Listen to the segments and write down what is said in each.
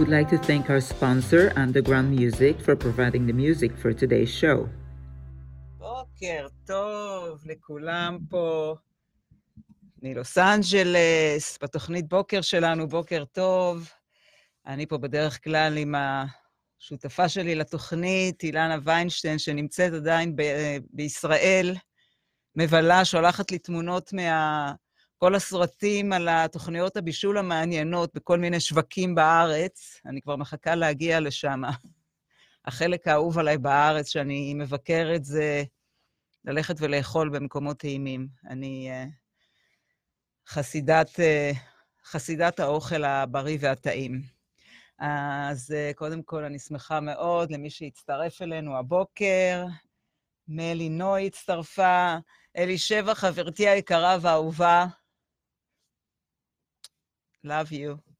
We'd like to thank our sponsor, Underground Music, for providing the music for today's show. בוקר טוב לכולם פה מלוס אנג'לס, בתוכנית בוקר שלנו, בוקר טוב. אני פה בדרך כלל עם השותפה שלי לתוכנית, אילנה ויינשטיין, שנמצאת עדיין ב- בישראל, מבלה, שולחת לי תמונות מה... כל הסרטים על התוכניות הבישול המעניינות בכל מיני שווקים בארץ. אני כבר מחכה להגיע לשם. החלק האהוב עליי בארץ, שאני מבקרת, זה ללכת ולאכול במקומות טעימים. אני uh, חסידת, uh, חסידת האוכל הבריא והטעים. אז uh, קודם כל, אני שמחה מאוד למי שהצטרף אלינו הבוקר. מלי נוי הצטרפה, אלישבע, חברתי היקרה והאהובה. Love you.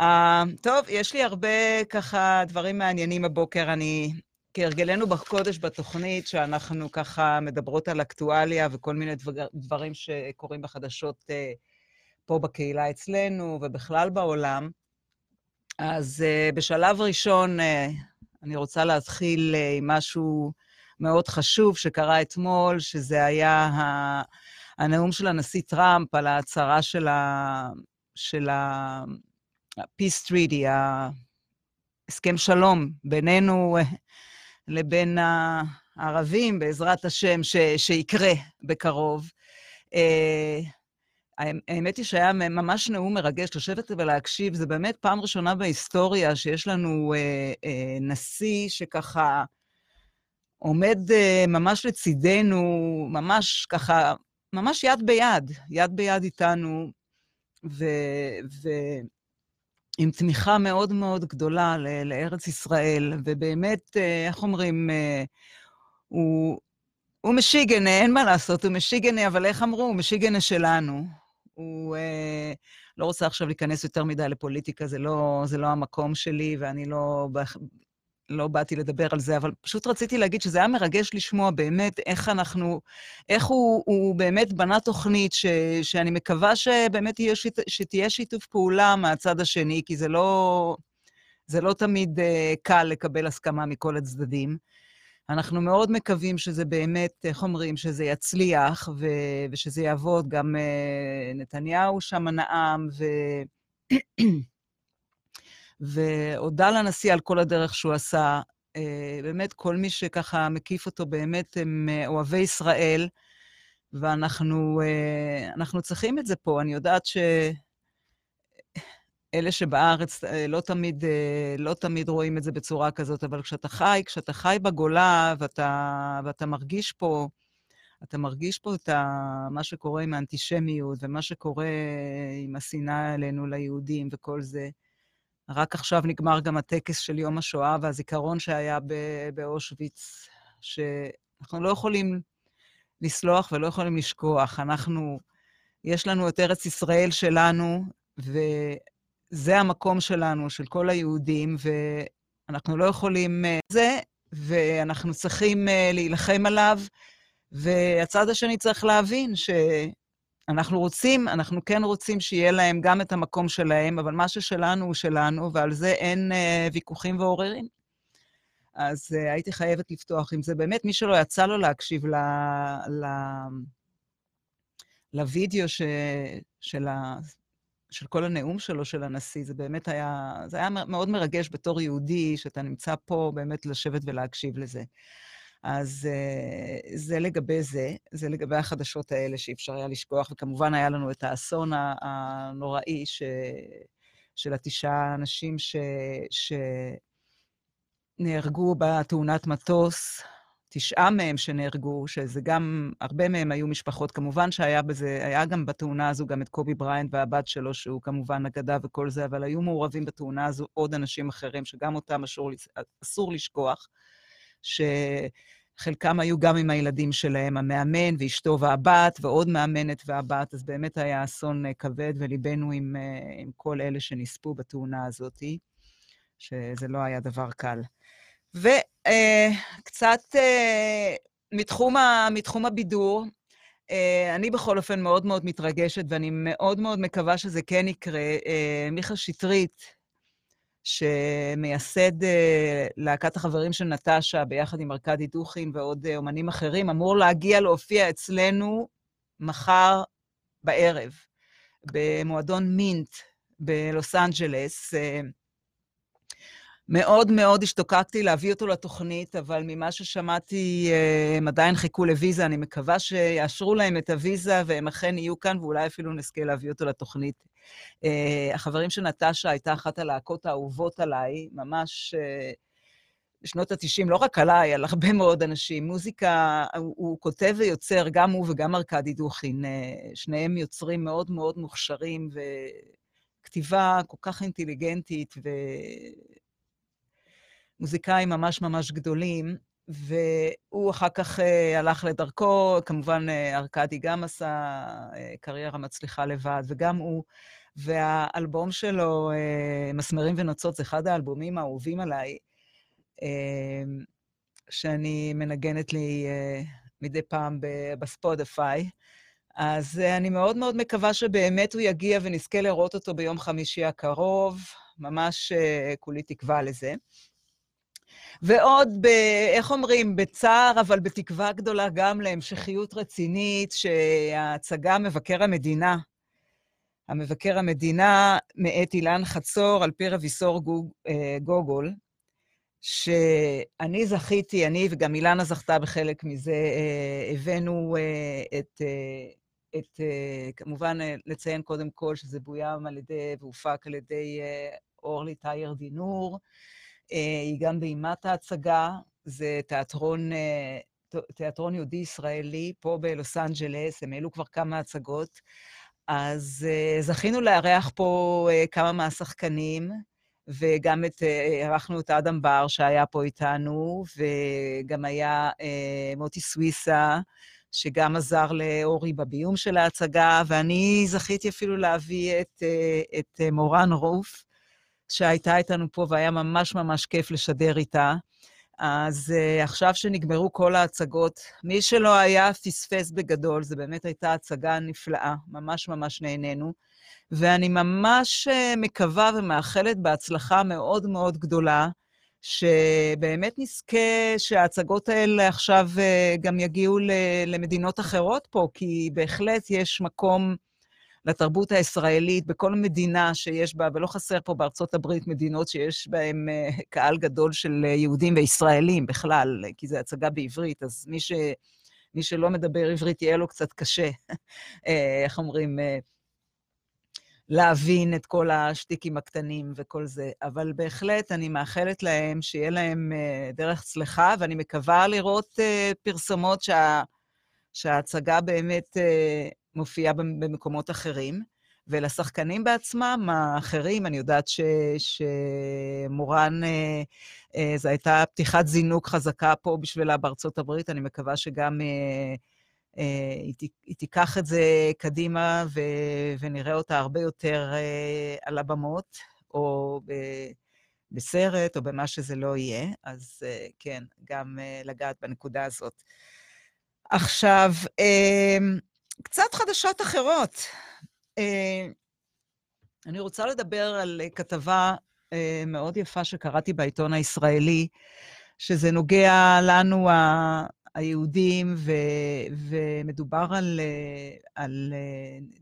Uh, טוב, יש לי הרבה ככה דברים מעניינים הבוקר. אני, כהרגלנו בקודש בתוכנית, שאנחנו ככה מדברות על אקטואליה וכל מיני דבר, דברים שקורים בחדשות uh, פה בקהילה אצלנו ובכלל בעולם. אז uh, בשלב ראשון, uh, אני רוצה להתחיל uh, עם משהו מאוד חשוב שקרה אתמול, שזה היה ה... הנאום של הנשיא טראמפ על ההצהרה של ה... של ה-Peace Treaty, הסכם שלום בינינו לבין הערבים, בעזרת השם, ש, שיקרה בקרוב. האמת היא שהיה ממש נאום מרגש לשבת ולהקשיב. זה באמת פעם ראשונה בהיסטוריה שיש לנו נשיא שככה עומד ממש לצידנו, ממש ככה, ממש יד ביד, יד ביד איתנו, ועם תמיכה מאוד מאוד גדולה לארץ ישראל, ובאמת, איך אומרים, הוא, הוא משיגנה, אין מה לעשות, הוא משיגנה, אבל איך אמרו? הוא משיגנה שלנו. הוא... לא רוצה עכשיו להיכנס יותר מדי לפוליטיקה, זה לא, זה לא המקום שלי, ואני לא לא באתי לדבר על זה, אבל פשוט רציתי להגיד שזה היה מרגש לשמוע באמת איך אנחנו, איך הוא, הוא באמת בנה תוכנית ש, שאני מקווה שבאמת תהיה, שיט, שתהיה שיתוף פעולה מהצד השני, כי זה לא, זה לא תמיד uh, קל לקבל הסכמה מכל הצדדים. אנחנו מאוד מקווים שזה באמת, איך אומרים, שזה יצליח ו, ושזה יעבוד. גם uh, נתניהו שם נאם, ו... והודה לנשיא על כל הדרך שהוא עשה. באמת, כל מי שככה מקיף אותו באמת הם אוהבי ישראל, ואנחנו צריכים את זה פה. אני יודעת שאלה שבארץ לא תמיד, לא תמיד רואים את זה בצורה כזאת, אבל כשאתה חי, כשאתה חי בגולה ואתה, ואתה מרגיש פה, אתה מרגיש פה את ה, מה שקורה עם האנטישמיות ומה שקורה עם השנאה אלינו, ליהודים וכל זה, רק עכשיו נגמר גם הטקס של יום השואה והזיכרון שהיה באושוויץ, שאנחנו לא יכולים לסלוח ולא יכולים לשכוח. אנחנו, יש לנו את ארץ ישראל שלנו, וזה המקום שלנו, של כל היהודים, ואנחנו לא יכולים... זה, ואנחנו צריכים להילחם עליו, והצד השני צריך להבין ש... אנחנו רוצים, אנחנו כן רוצים שיהיה להם גם את המקום שלהם, אבל מה ששלנו הוא שלנו, ועל זה אין uh, ויכוחים ועוררין. אז uh, הייתי חייבת לפתוח עם זה. באמת, מי שלא יצא לו להקשיב ל... ל... לוידאו ש... של, ה... של כל הנאום שלו, של הנשיא, זה באמת היה, זה היה מאוד מרגש בתור יהודי, שאתה נמצא פה באמת לשבת ולהקשיב לזה. אז uh, זה לגבי זה, זה לגבי החדשות האלה שאי אפשר היה לשכוח, וכמובן היה לנו את האסון הנוראי ש... של התשעה אנשים ש... שנהרגו בתאונת מטוס, תשעה מהם שנהרגו, שזה גם, הרבה מהם היו משפחות. כמובן שהיה בזה, היה גם בתאונה הזו גם את קובי בריינט והבת שלו, שהוא כמובן אגדה וכל זה, אבל היו מעורבים בתאונה הזו עוד אנשים אחרים, שגם אותם אסור, אסור לשכוח, שחלקם היו גם עם הילדים שלהם, המאמן ואשתו והבת, ועוד מאמנת והבת, אז באמת היה אסון אה, כבד, וליבנו עם, אה, עם כל אלה שנספו בתאונה הזאת, שזה לא היה דבר קל. וקצת uh, uh, מתחום, ה, מתחום הבידור, uh, אני בכל אופן מאוד מאוד מתרגשת, ואני מאוד מאוד מקווה שזה כן יקרה. Uh, מיכה שטרית, שמייסד uh, להקת החברים של נטשה, ביחד עם ארכדי דוכין ועוד uh, אומנים אחרים, אמור להגיע להופיע אצלנו מחר בערב, במועדון מינט בלוס אנג'לס. Uh, מאוד מאוד השתוקקתי להביא אותו לתוכנית, אבל ממה ששמעתי, הם עדיין חיכו לוויזה. אני מקווה שיאשרו להם את הוויזה והם אכן יהיו כאן, ואולי אפילו נזכה להביא אותו לתוכנית. אה, החברים של נטשה הייתה אחת הלהקות האהובות עליי, ממש אה, בשנות ה-90, לא רק עליי, על הרבה מאוד אנשים. מוזיקה, הוא, הוא כותב ויוצר, גם הוא וגם ארכדי דוכין. שניהם יוצרים מאוד מאוד מוכשרים, וכתיבה כל כך אינטליגנטית, ו... מוזיקאים ממש ממש גדולים, והוא אחר כך uh, הלך לדרכו, כמובן uh, ארכדי גם עשה uh, קריירה מצליחה לבד, וגם הוא, והאלבום שלו, uh, מסמרים ונוצות, זה אחד האלבומים האהובים עליי, uh, שאני מנגנת לי uh, מדי פעם בספוטיפיי. אז אני מאוד מאוד מקווה שבאמת הוא יגיע ונזכה לראות אותו ביום חמישי הקרוב, ממש כולי תקווה לזה. ועוד, ב, איך אומרים, בצער, אבל בתקווה גדולה גם להמשכיות רצינית, שההצגה מבקר המדינה, המבקר המדינה מאת אילן חצור, על פי רביסור גוג, אה, גוגול, שאני זכיתי, אני וגם אילנה זכתה בחלק מזה, אה, הבאנו אה, את, את, כמובן לציין קודם כל שזה בוים על ידי והופק על ידי אורלי טייר דינור, היא גם באימת ההצגה, זה תיאטרון, תיאטרון יהודי-ישראלי פה בלוס אנג'לס, הם העלו כבר כמה הצגות. אז אה, זכינו לארח פה כמה מהשחקנים, וגם את, אירחנו את אדם בר שהיה פה איתנו, וגם היה מוטי סוויסה, שגם עזר לאורי בביום של ההצגה, ואני זכיתי אפילו להביא את, את מורן רוף, שהייתה איתנו פה, והיה ממש ממש כיף לשדר איתה. אז uh, עכשיו שנגמרו כל ההצגות, מי שלא היה פספס בגדול, זו באמת הייתה הצגה נפלאה, ממש ממש נהנינו. ואני ממש uh, מקווה ומאחלת בהצלחה מאוד מאוד גדולה, שבאמת נזכה שההצגות האלה עכשיו uh, גם יגיעו למדינות אחרות פה, כי בהחלט יש מקום לתרבות הישראלית בכל מדינה שיש בה, ולא חסר פה בארצות הברית מדינות שיש בהן אה, קהל גדול של אה, יהודים וישראלים בכלל, כי זו הצגה בעברית, אז מי, ש, מי שלא מדבר עברית יהיה לו קצת קשה, אה, איך אומרים, להבין את כל השטיקים הקטנים וכל זה. אבל בהחלט אני מאחלת להם שיהיה להם דרך צלחה, ואני מקווה לראות פרסומות שה... שההצגה באמת מופיעה במקומות אחרים. ולשחקנים בעצמם, האחרים, אני יודעת ש, שמורן, אה, אה, זו הייתה פתיחת זינוק חזקה פה בשבילה בארצות הברית, אני מקווה שגם אה, אה, היא, היא תיקח את זה קדימה ו, ונראה אותה הרבה יותר אה, על הבמות, או ב, בסרט, או במה שזה לא יהיה. אז אה, כן, גם אה, לגעת בנקודה הזאת. עכשיו, אה, קצת חדשות אחרות. אה, אני רוצה לדבר על כתבה אה, מאוד יפה שקראתי בעיתון הישראלי, שזה נוגע לנו, ה... היהודים, ו... ומדובר על, אה, על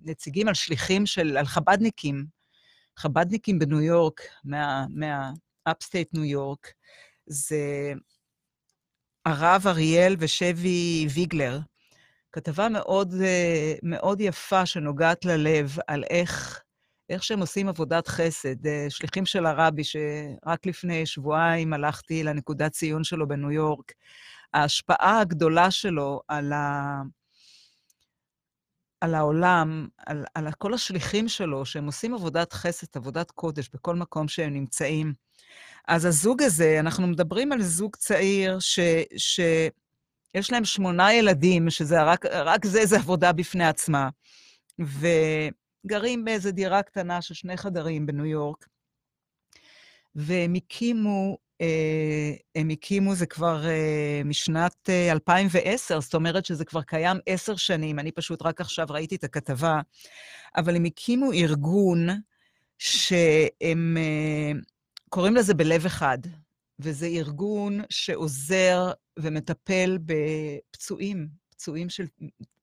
נציגים, על שליחים של, על חבדניקים, חבדניקים בניו יורק, מה, מה-upstate ניו יורק. זה הרב אריאל ושבי ויגלר, כתבה מאוד, אה, מאוד יפה שנוגעת ללב על איך, איך שהם עושים עבודת חסד. אה, שליחים של הרבי, שרק לפני שבועיים הלכתי לנקודת ציון שלו בניו יורק, ההשפעה הגדולה שלו על, ה... על העולם, על, על כל השליחים שלו, שהם עושים עבודת חסד, עבודת קודש, בכל מקום שהם נמצאים. אז הזוג הזה, אנחנו מדברים על זוג צעיר ש... ש... יש להם שמונה ילדים, שזה רק, רק זה, זה עבודה בפני עצמה. וגרים באיזו דירה קטנה של שני חדרים בניו יורק. והם הקימו, אה, הם הקימו, זה כבר אה, משנת אה, 2010, זאת אומרת שזה כבר קיים עשר שנים, אני פשוט רק עכשיו ראיתי את הכתבה, אבל הם הקימו ארגון שהם אה, קוראים לזה בלב אחד, וזה ארגון שעוזר ומטפל בפצועים, פצועים של,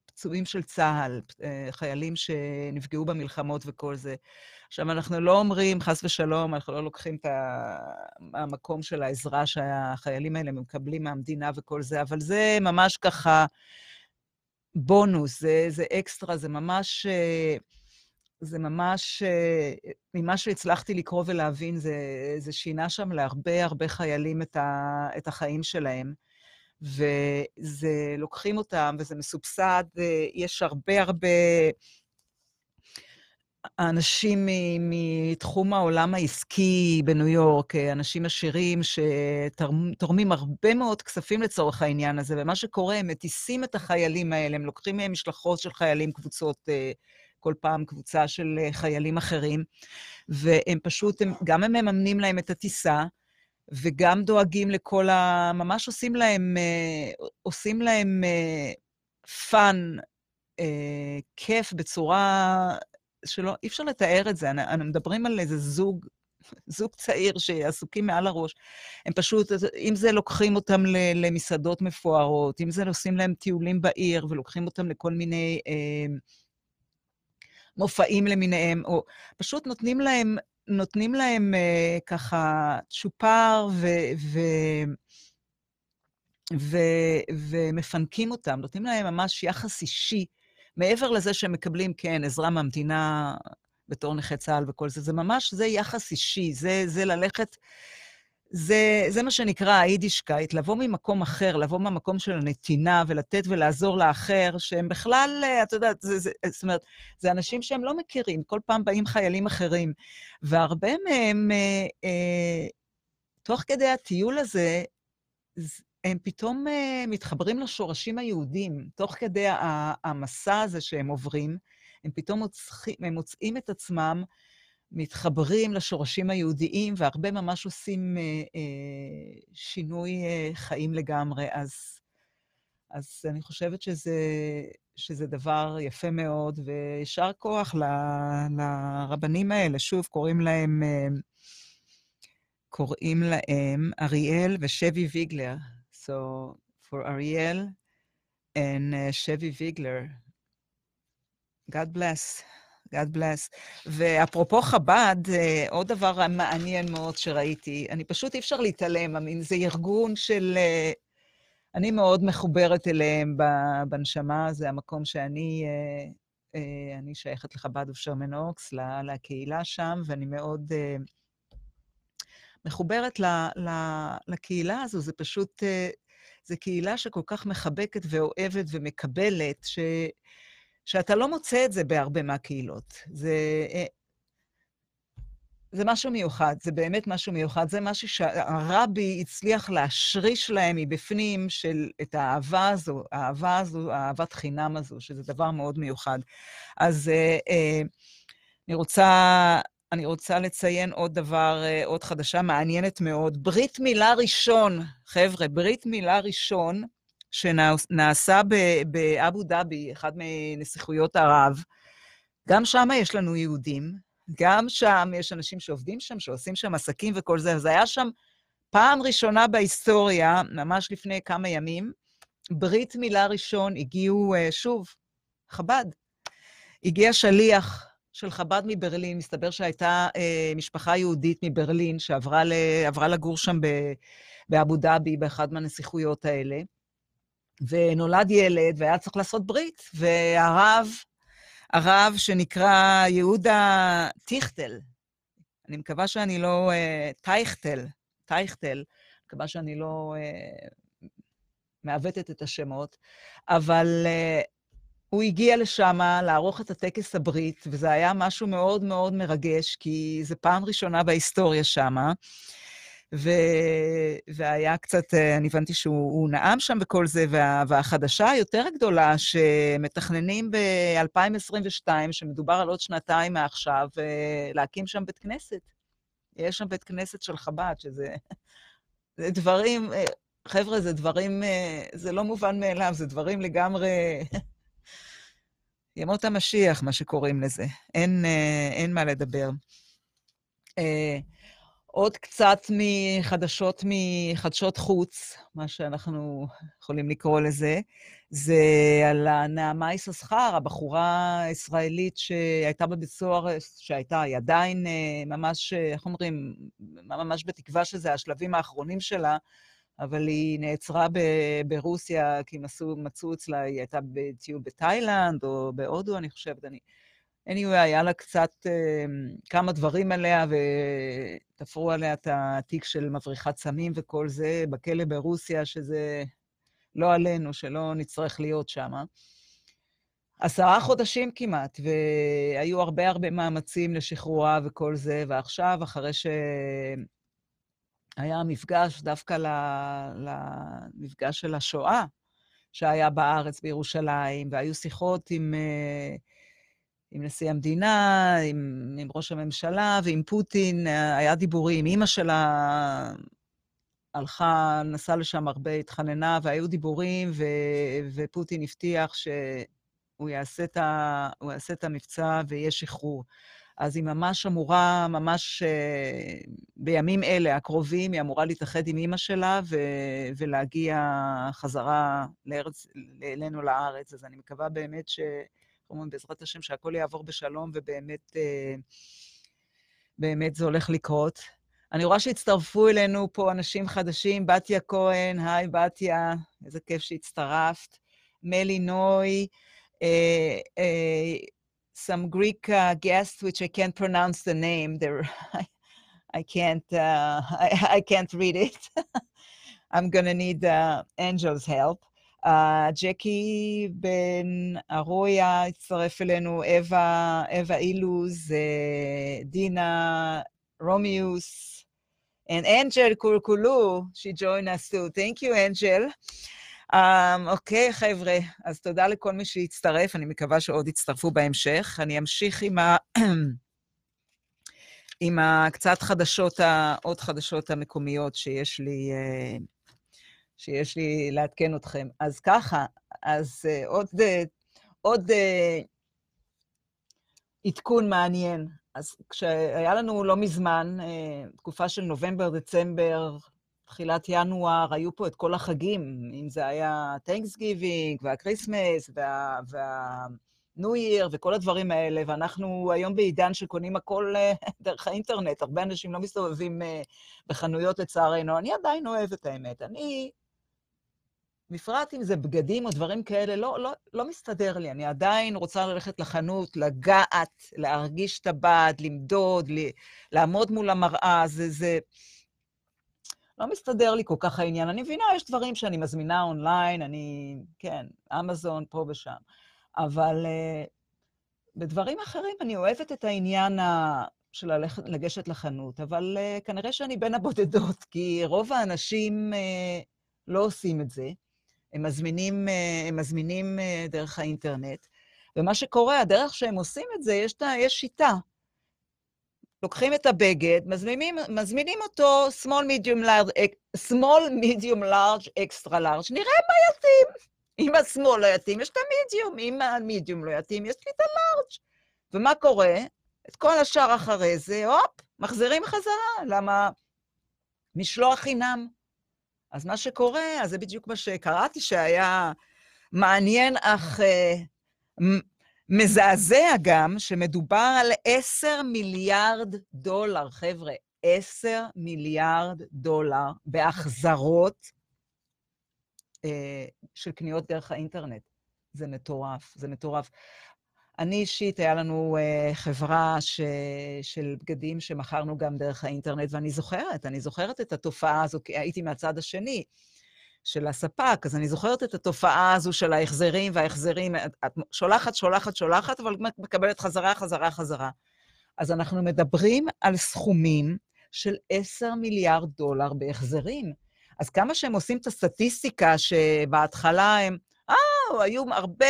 פצועים של צה"ל, אה, חיילים שנפגעו במלחמות וכל זה. עכשיו, אנחנו לא אומרים, חס ושלום, אנחנו לא לוקחים את המקום של העזרה שהחיילים האלה מקבלים מהמדינה וכל זה, אבל זה ממש ככה בונוס, זה, זה אקסטרה, זה ממש... אה, זה ממש, אה, ממה שהצלחתי לקרוא ולהבין, זה, זה שינה שם להרבה הרבה חיילים את, ה, את החיים שלהם. וזה, לוקחים אותם, וזה מסובסד, אה, יש הרבה הרבה אנשים מתחום העולם העסקי בניו יורק, אה, אנשים עשירים שתורמים הרבה מאוד כספים לצורך העניין הזה, ומה שקורה, הם מטיסים את החיילים האלה, הם לוקחים מהם משלחות של חיילים, קבוצות, כל פעם קבוצה של חיילים אחרים, והם פשוט, הם, גם הם מממנים להם את הטיסה, וגם דואגים לכל ה... ממש עושים להם, אה, עושים להם fun, אה, אה, כיף, בצורה שלא, אי אפשר לתאר את זה. אנחנו מדברים על איזה זוג, זוג צעיר שעסוקים מעל הראש. הם פשוט, אם זה לוקחים אותם למסעדות מפוארות, אם זה עושים להם טיולים בעיר ולוקחים אותם לכל מיני אה, מופעים למיניהם, או פשוט נותנים להם נותנים להם uh, ככה צ'ופר ו... ו... ו... ומפנקים אותם, נותנים להם ממש יחס אישי, מעבר לזה שהם מקבלים, כן, עזרה מהמדינה בתור נכי צה"ל וכל זה, זה ממש, זה יחס אישי, זה, זה ללכת זה, זה מה שנקרא היידישקייט, לבוא ממקום אחר, לבוא מהמקום של הנתינה ולתת ולעזור לאחר, שהם בכלל, אה, את יודעת, זה, זה, זאת אומרת, זה אנשים שהם לא מכירים, כל פעם באים חיילים אחרים. והרבה מהם, אה, אה, תוך כדי הטיול הזה, הם פתאום אה, מתחברים לשורשים היהודים. תוך כדי המסע הזה שהם עוברים, הם פתאום מוצאים, הם מוצאים את עצמם מתחברים לשורשים היהודיים, והרבה ממש עושים אה, אה, שינוי אה, חיים לגמרי. אז, אז אני חושבת שזה, שזה דבר יפה מאוד, ויישר כוח ל, לרבנים האלה. שוב, קוראים להם, אה, קוראים להם אריאל ושבי ויגלר. So, for Ariel and uh, Chevy Vigler, God bless. God bless. ואפרופו חב"ד, אה, עוד דבר מעניין מאוד שראיתי, אני פשוט אי אפשר להתעלם, mean, זה ארגון של... אה, אני מאוד מחוברת אליהם בנשמה, זה המקום שאני אה, אני שייכת לחב"ד ושרמן אוקס, לקהילה שם, ואני מאוד מחוברת לקהילה הזו. זה פשוט, זו קהילה שכל כך מחבקת ואוהבת ומקבלת, ש... שאתה לא מוצא את זה בהרבה מהקהילות. זה, אה, זה משהו מיוחד, זה באמת משהו מיוחד. זה משהו שהרבי הצליח להשריש להם מבפנים של את האהבה הזו, האהבה הזו, האהבת חינם הזו, שזה דבר מאוד מיוחד. אז אה, אה, אני רוצה... אני רוצה לציין עוד דבר, עוד חדשה מעניינת מאוד. ברית מילה ראשון, חבר'ה, ברית מילה ראשון שנעשה באבו דאבי, אחד מנסיכויות ערב. גם שם יש לנו יהודים, גם שם יש אנשים שעובדים שם, שעושים שם עסקים וכל זה, וזה היה שם פעם ראשונה בהיסטוריה, ממש לפני כמה ימים, ברית מילה ראשון, הגיעו, אה, שוב, חב"ד. הגיע שליח של חב"ד מברלין, מסתבר שהייתה אה, משפחה יהודית מברלין שעברה לגור שם באבו דאבי, באחד מהנסיכויות האלה. ונולד ילד, והיה צריך לעשות ברית, והרב, הרב שנקרא יהודה טיכטל, אני מקווה שאני לא... טייכטל, טייכטל, מקווה שאני לא מעוותת את השמות, אבל uh, הוא הגיע לשם לערוך את הטקס הברית, וזה היה משהו מאוד מאוד מרגש, כי זו פעם ראשונה בהיסטוריה שמה. ו... והיה קצת, אה, אני הבנתי שהוא נאם שם וכל זה, וה... והחדשה היותר גדולה, שמתכננים ב-2022, שמדובר על עוד שנתיים מעכשיו, אה, להקים שם בית כנסת. יש שם בית כנסת של חב"ד, שזה... זה דברים, אה, חבר'ה, זה דברים, זה לא מובן מאליו, זה דברים לגמרי... ימות המשיח, מה שקוראים לזה. אין, אין מה לדבר. עוד קצת מחדשות מחדשות חוץ, מה שאנחנו יכולים לקרוא לזה, זה על הנעמה יששכר, הבחורה הישראלית שהייתה בבית סוהר, שהייתה, היא עדיין אה, ממש, איך אומרים, ממש בתקווה שזה השלבים האחרונים שלה, אבל היא נעצרה ב- ברוסיה כי מצאו, מצאו אצלה, היא הייתה בטיול בתאילנד או בהודו, אני חושבת, אני... anyway, היה לה קצת uh, כמה דברים עליה, ותפרו עליה את התיק של מבריחת סמים וכל זה, בכלא ברוסיה, שזה לא עלינו, שלא נצטרך להיות שם. עשרה חודשים כמעט, והיו הרבה הרבה מאמצים לשחרורה וכל זה, ועכשיו, אחרי שהיה מפגש דווקא למפגש של השואה, שהיה בארץ, בירושלים, והיו שיחות עם... Uh, עם נשיא המדינה, עם, עם ראש הממשלה ועם פוטין, היה דיבורים. אימא שלה הלכה, נסעה לשם הרבה, התחננה, והיו דיבורים, ו, ופוטין הבטיח שהוא יעשה את, ה, יעשה את המבצע ויהיה שחרור. אז היא ממש אמורה, ממש uh, בימים אלה, הקרובים, היא אמורה להתאחד עם אימא שלה ו, ולהגיע חזרה לארץ, אלינו לארץ. אז אני מקווה באמת ש... אומרים, בעזרת השם, שהכל יעבור בשלום, ובאמת אה, באמת זה הולך לקרות. אני רואה שהצטרפו אלינו פה אנשים חדשים, בתיה כהן, היי בתיה, איזה כיף שהצטרפת. מלי נוי, uh, uh, some Greek uh, guests, which I can't pronounce the name. I, I can't, uh, I, I can't read it. I'm gonna need uh, Angel's help. ג'קי בן ארויה הצטרף אלינו, אווה, אווה אילוז, דינה רומיוס, and Angel Kurkulu, she joined us too. Thank you, Angel. אוקיי, um, okay, חבר'ה, אז תודה לכל מי שהצטרף, אני מקווה שעוד יצטרפו בהמשך. אני אמשיך עם ה... עם הקצת חדשות, עוד חדשות המקומיות שיש לי uh, שיש לי לעדכן אתכם. אז ככה, אז uh, עוד, uh, עוד uh, עדכון מעניין. אז כשהיה לנו לא מזמן, uh, תקופה של נובמבר, דצמבר, תחילת ינואר, היו פה את כל החגים, אם זה היה Thanksgiving וה Christmas וה... וה New Year וכל הדברים האלה, ואנחנו היום בעידן שקונים הכל דרך האינטרנט. הרבה אנשים לא מסתובבים בחנויות לצערנו. אני עדיין אוהבת האמת. אני בפרט אם זה בגדים או דברים כאלה, לא, לא, לא מסתדר לי. אני עדיין רוצה ללכת לחנות, לגעת, להרגיש את הבד, למדוד, ל, לעמוד מול המראה, זה, זה... לא מסתדר לי כל כך העניין. אני מבינה, יש דברים שאני מזמינה אונליין, אני, כן, אמזון, פה ושם. אבל uh, בדברים אחרים אני אוהבת את העניין ה... של ללכת, לגשת לחנות, אבל uh, כנראה שאני בין הבודדות, כי רוב האנשים uh, לא עושים את זה. הם מזמינים, אה, הם מזמינים אה, דרך האינטרנט, ומה שקורה, הדרך שהם עושים את זה, יש, יש שיטה. לוקחים את הבגד, מזמינים, מזמינים אותו small, medium, large, small, medium, large, extra large, נראה מה יתאים. אם השמאל לא יתאים, יש את המדיום, אם המדיום לא יתאים, יש לי את הלארג'. ומה קורה? את כל השאר אחרי זה, הופ, מחזירים חזרה. למה? משלוח חינם. אז מה שקורה, אז זה בדיוק מה שקראתי, שהיה מעניין אך uh, מזעזע גם, שמדובר על עשר מיליארד דולר, חבר'ה, עשר מיליארד דולר בהחזרות uh, של קניות דרך האינטרנט. זה מטורף, זה מטורף. אני אישית, היה לנו uh, חברה ש... של בגדים שמכרנו גם דרך האינטרנט, ואני זוכרת, אני זוכרת את התופעה הזו, כי הייתי מהצד השני. של הספק. אז אני זוכרת את התופעה הזו של ההחזרים וההחזרים. את שולחת, שולחת, שולחת, אבל מקבלת חזרה, חזרה, חזרה. אז אנחנו מדברים על סכומים של 10 מיליארד דולר בהחזרים. אז כמה שהם עושים את הסטטיסטיקה שבהתחלה הם, אה, היו הרבה,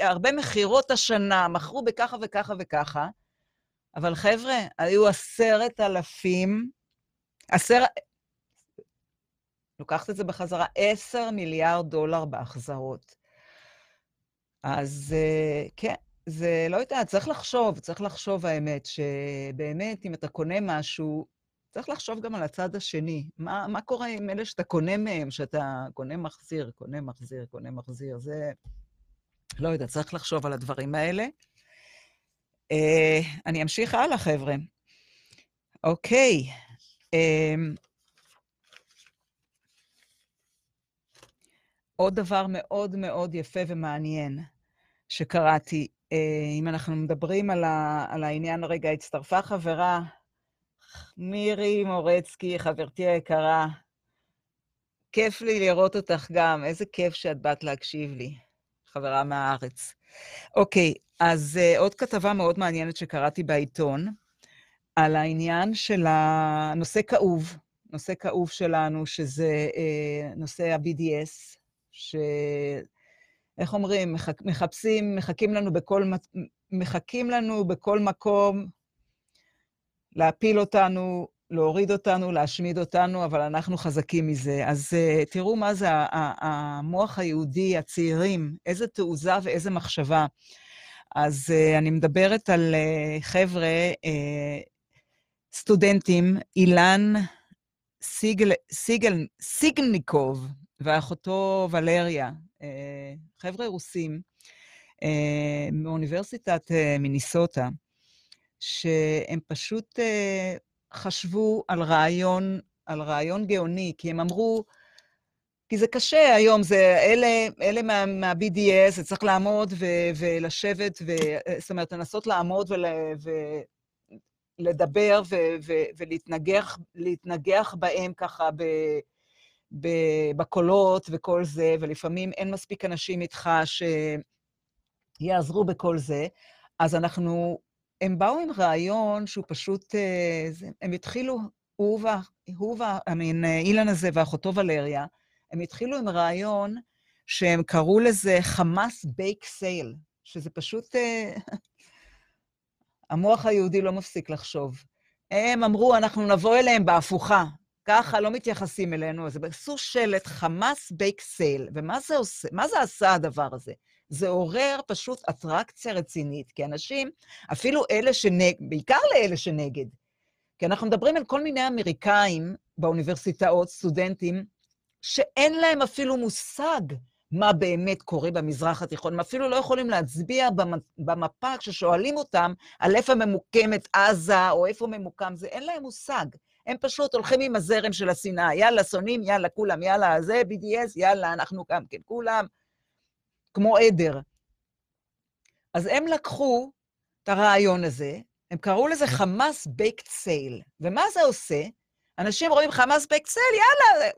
הרבה מכירות השנה, מכרו בככה וככה וככה, אבל חבר'ה, היו עשרת אלפים, עשר... לוקחת את זה בחזרה, עשר מיליארד דולר בהחזרות. אז אה, כן, זה לא יודעת, צריך לחשוב, צריך לחשוב, האמת, שבאמת, אם אתה קונה משהו, צריך לחשוב גם על הצד השני. מה, מה קורה עם אלה שאתה קונה מהם, שאתה קונה מחזיר, קונה מחזיר, קונה מחזיר? זה... לא יודע, צריך לחשוב על הדברים האלה. Uh, אני אמשיך הלאה, חבר'ה. אוקיי. Um, עוד דבר מאוד מאוד יפה ומעניין שקראתי, uh, אם אנחנו מדברים על, ה, על העניין, רגע, הצטרפה חברה, מירי מורצקי, חברתי היקרה, כיף לי לראות אותך גם, איזה כיף שאת באת להקשיב לי, חברה מהארץ. אוקיי, אז uh, עוד כתבה מאוד מעניינת שקראתי בעיתון, על העניין של הנושא כאוב, נושא כאוב שלנו, שזה uh, נושא ה-BDS, ש... איך אומרים, מחפשים, מחכים לנו בכל, מחכים לנו בכל מקום להפיל אותנו, להוריד אותנו, להשמיד אותנו, אבל אנחנו חזקים מזה. אז uh, תראו מה זה המוח היהודי, הצעירים, איזה תעוזה ואיזה מחשבה. אז uh, אני מדברת על uh, חבר'ה, סטודנטים, אילן סיגל, סיגל, סיגניקוב ואחותו ולריה, חבר'ה רוסים מאוניברסיטת מיניסוטה, שהם פשוט uh, חשבו על רעיון, על רעיון גאוני, כי הם אמרו, כי זה קשה היום, זה אלה, אלה מה, מה-BDS, זה צריך לעמוד ו, ולשבת, ו, זאת אומרת, לנסות לעמוד ול, ולדבר ו, ו, ולהתנגח להתנגח בהם ככה ב, ב, בקולות וכל זה, ולפעמים אין מספיק אנשים איתך שיעזרו בכל זה. אז אנחנו, הם באו עם רעיון שהוא פשוט, אה, הם התחילו, הוא, וה, הוא והמין אילן הזה ואחותו ולריה, הם התחילו עם רעיון שהם קראו לזה חמאס bake sale, שזה פשוט... אה, המוח היהודי לא מפסיק לחשוב. הם אמרו, אנחנו נבוא אליהם בהפוכה. ככה לא מתייחסים אלינו, אז עשו שלט חמאס bake sale. ומה זה עושה? מה זה עשה הדבר הזה? זה עורר פשוט אטרקציה רצינית, כי אנשים, אפילו אלה שנגד, בעיקר לאלה שנגד, כי אנחנו מדברים על כל מיני אמריקאים באוניברסיטאות, סטודנטים, שאין להם אפילו מושג מה באמת קורה במזרח התיכון. הם אפילו לא יכולים להצביע במפה כששואלים אותם על איפה ממוקמת עזה או איפה ממוקם זה, אין להם מושג. הם פשוט הולכים עם הזרם של השנאה. יאללה, שונאים, יאללה, כולם, יאללה, זה BDS, יאללה, אנחנו גם כן, כולם, כמו עדר. אז הם לקחו את הרעיון הזה, הם קראו לזה חמאס bake sale. ומה זה עושה? אנשים רואים חמאס bake sale, יאללה,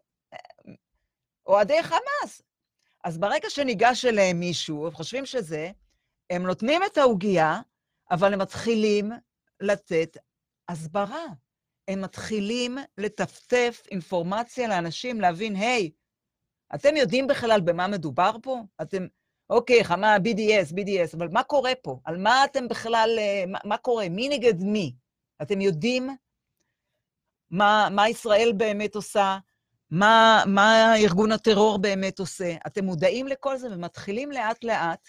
אוהדי חמאס. אז ברגע שניגש אליהם מישהו, הם חושבים שזה, הם נותנים את העוגייה, אבל הם מתחילים לתת הסברה. הם מתחילים לטפטף אינפורמציה לאנשים, להבין, היי, hey, אתם יודעים בכלל במה מדובר פה? אתם, אוקיי, חמה, BDS, BDS, אבל מה קורה פה? על מה אתם בכלל, אה, מה, מה קורה? מי נגד מי? אתם יודעים מה, מה ישראל באמת עושה? מה, מה ארגון הטרור באמת עושה. אתם מודעים לכל זה ומתחילים לאט-לאט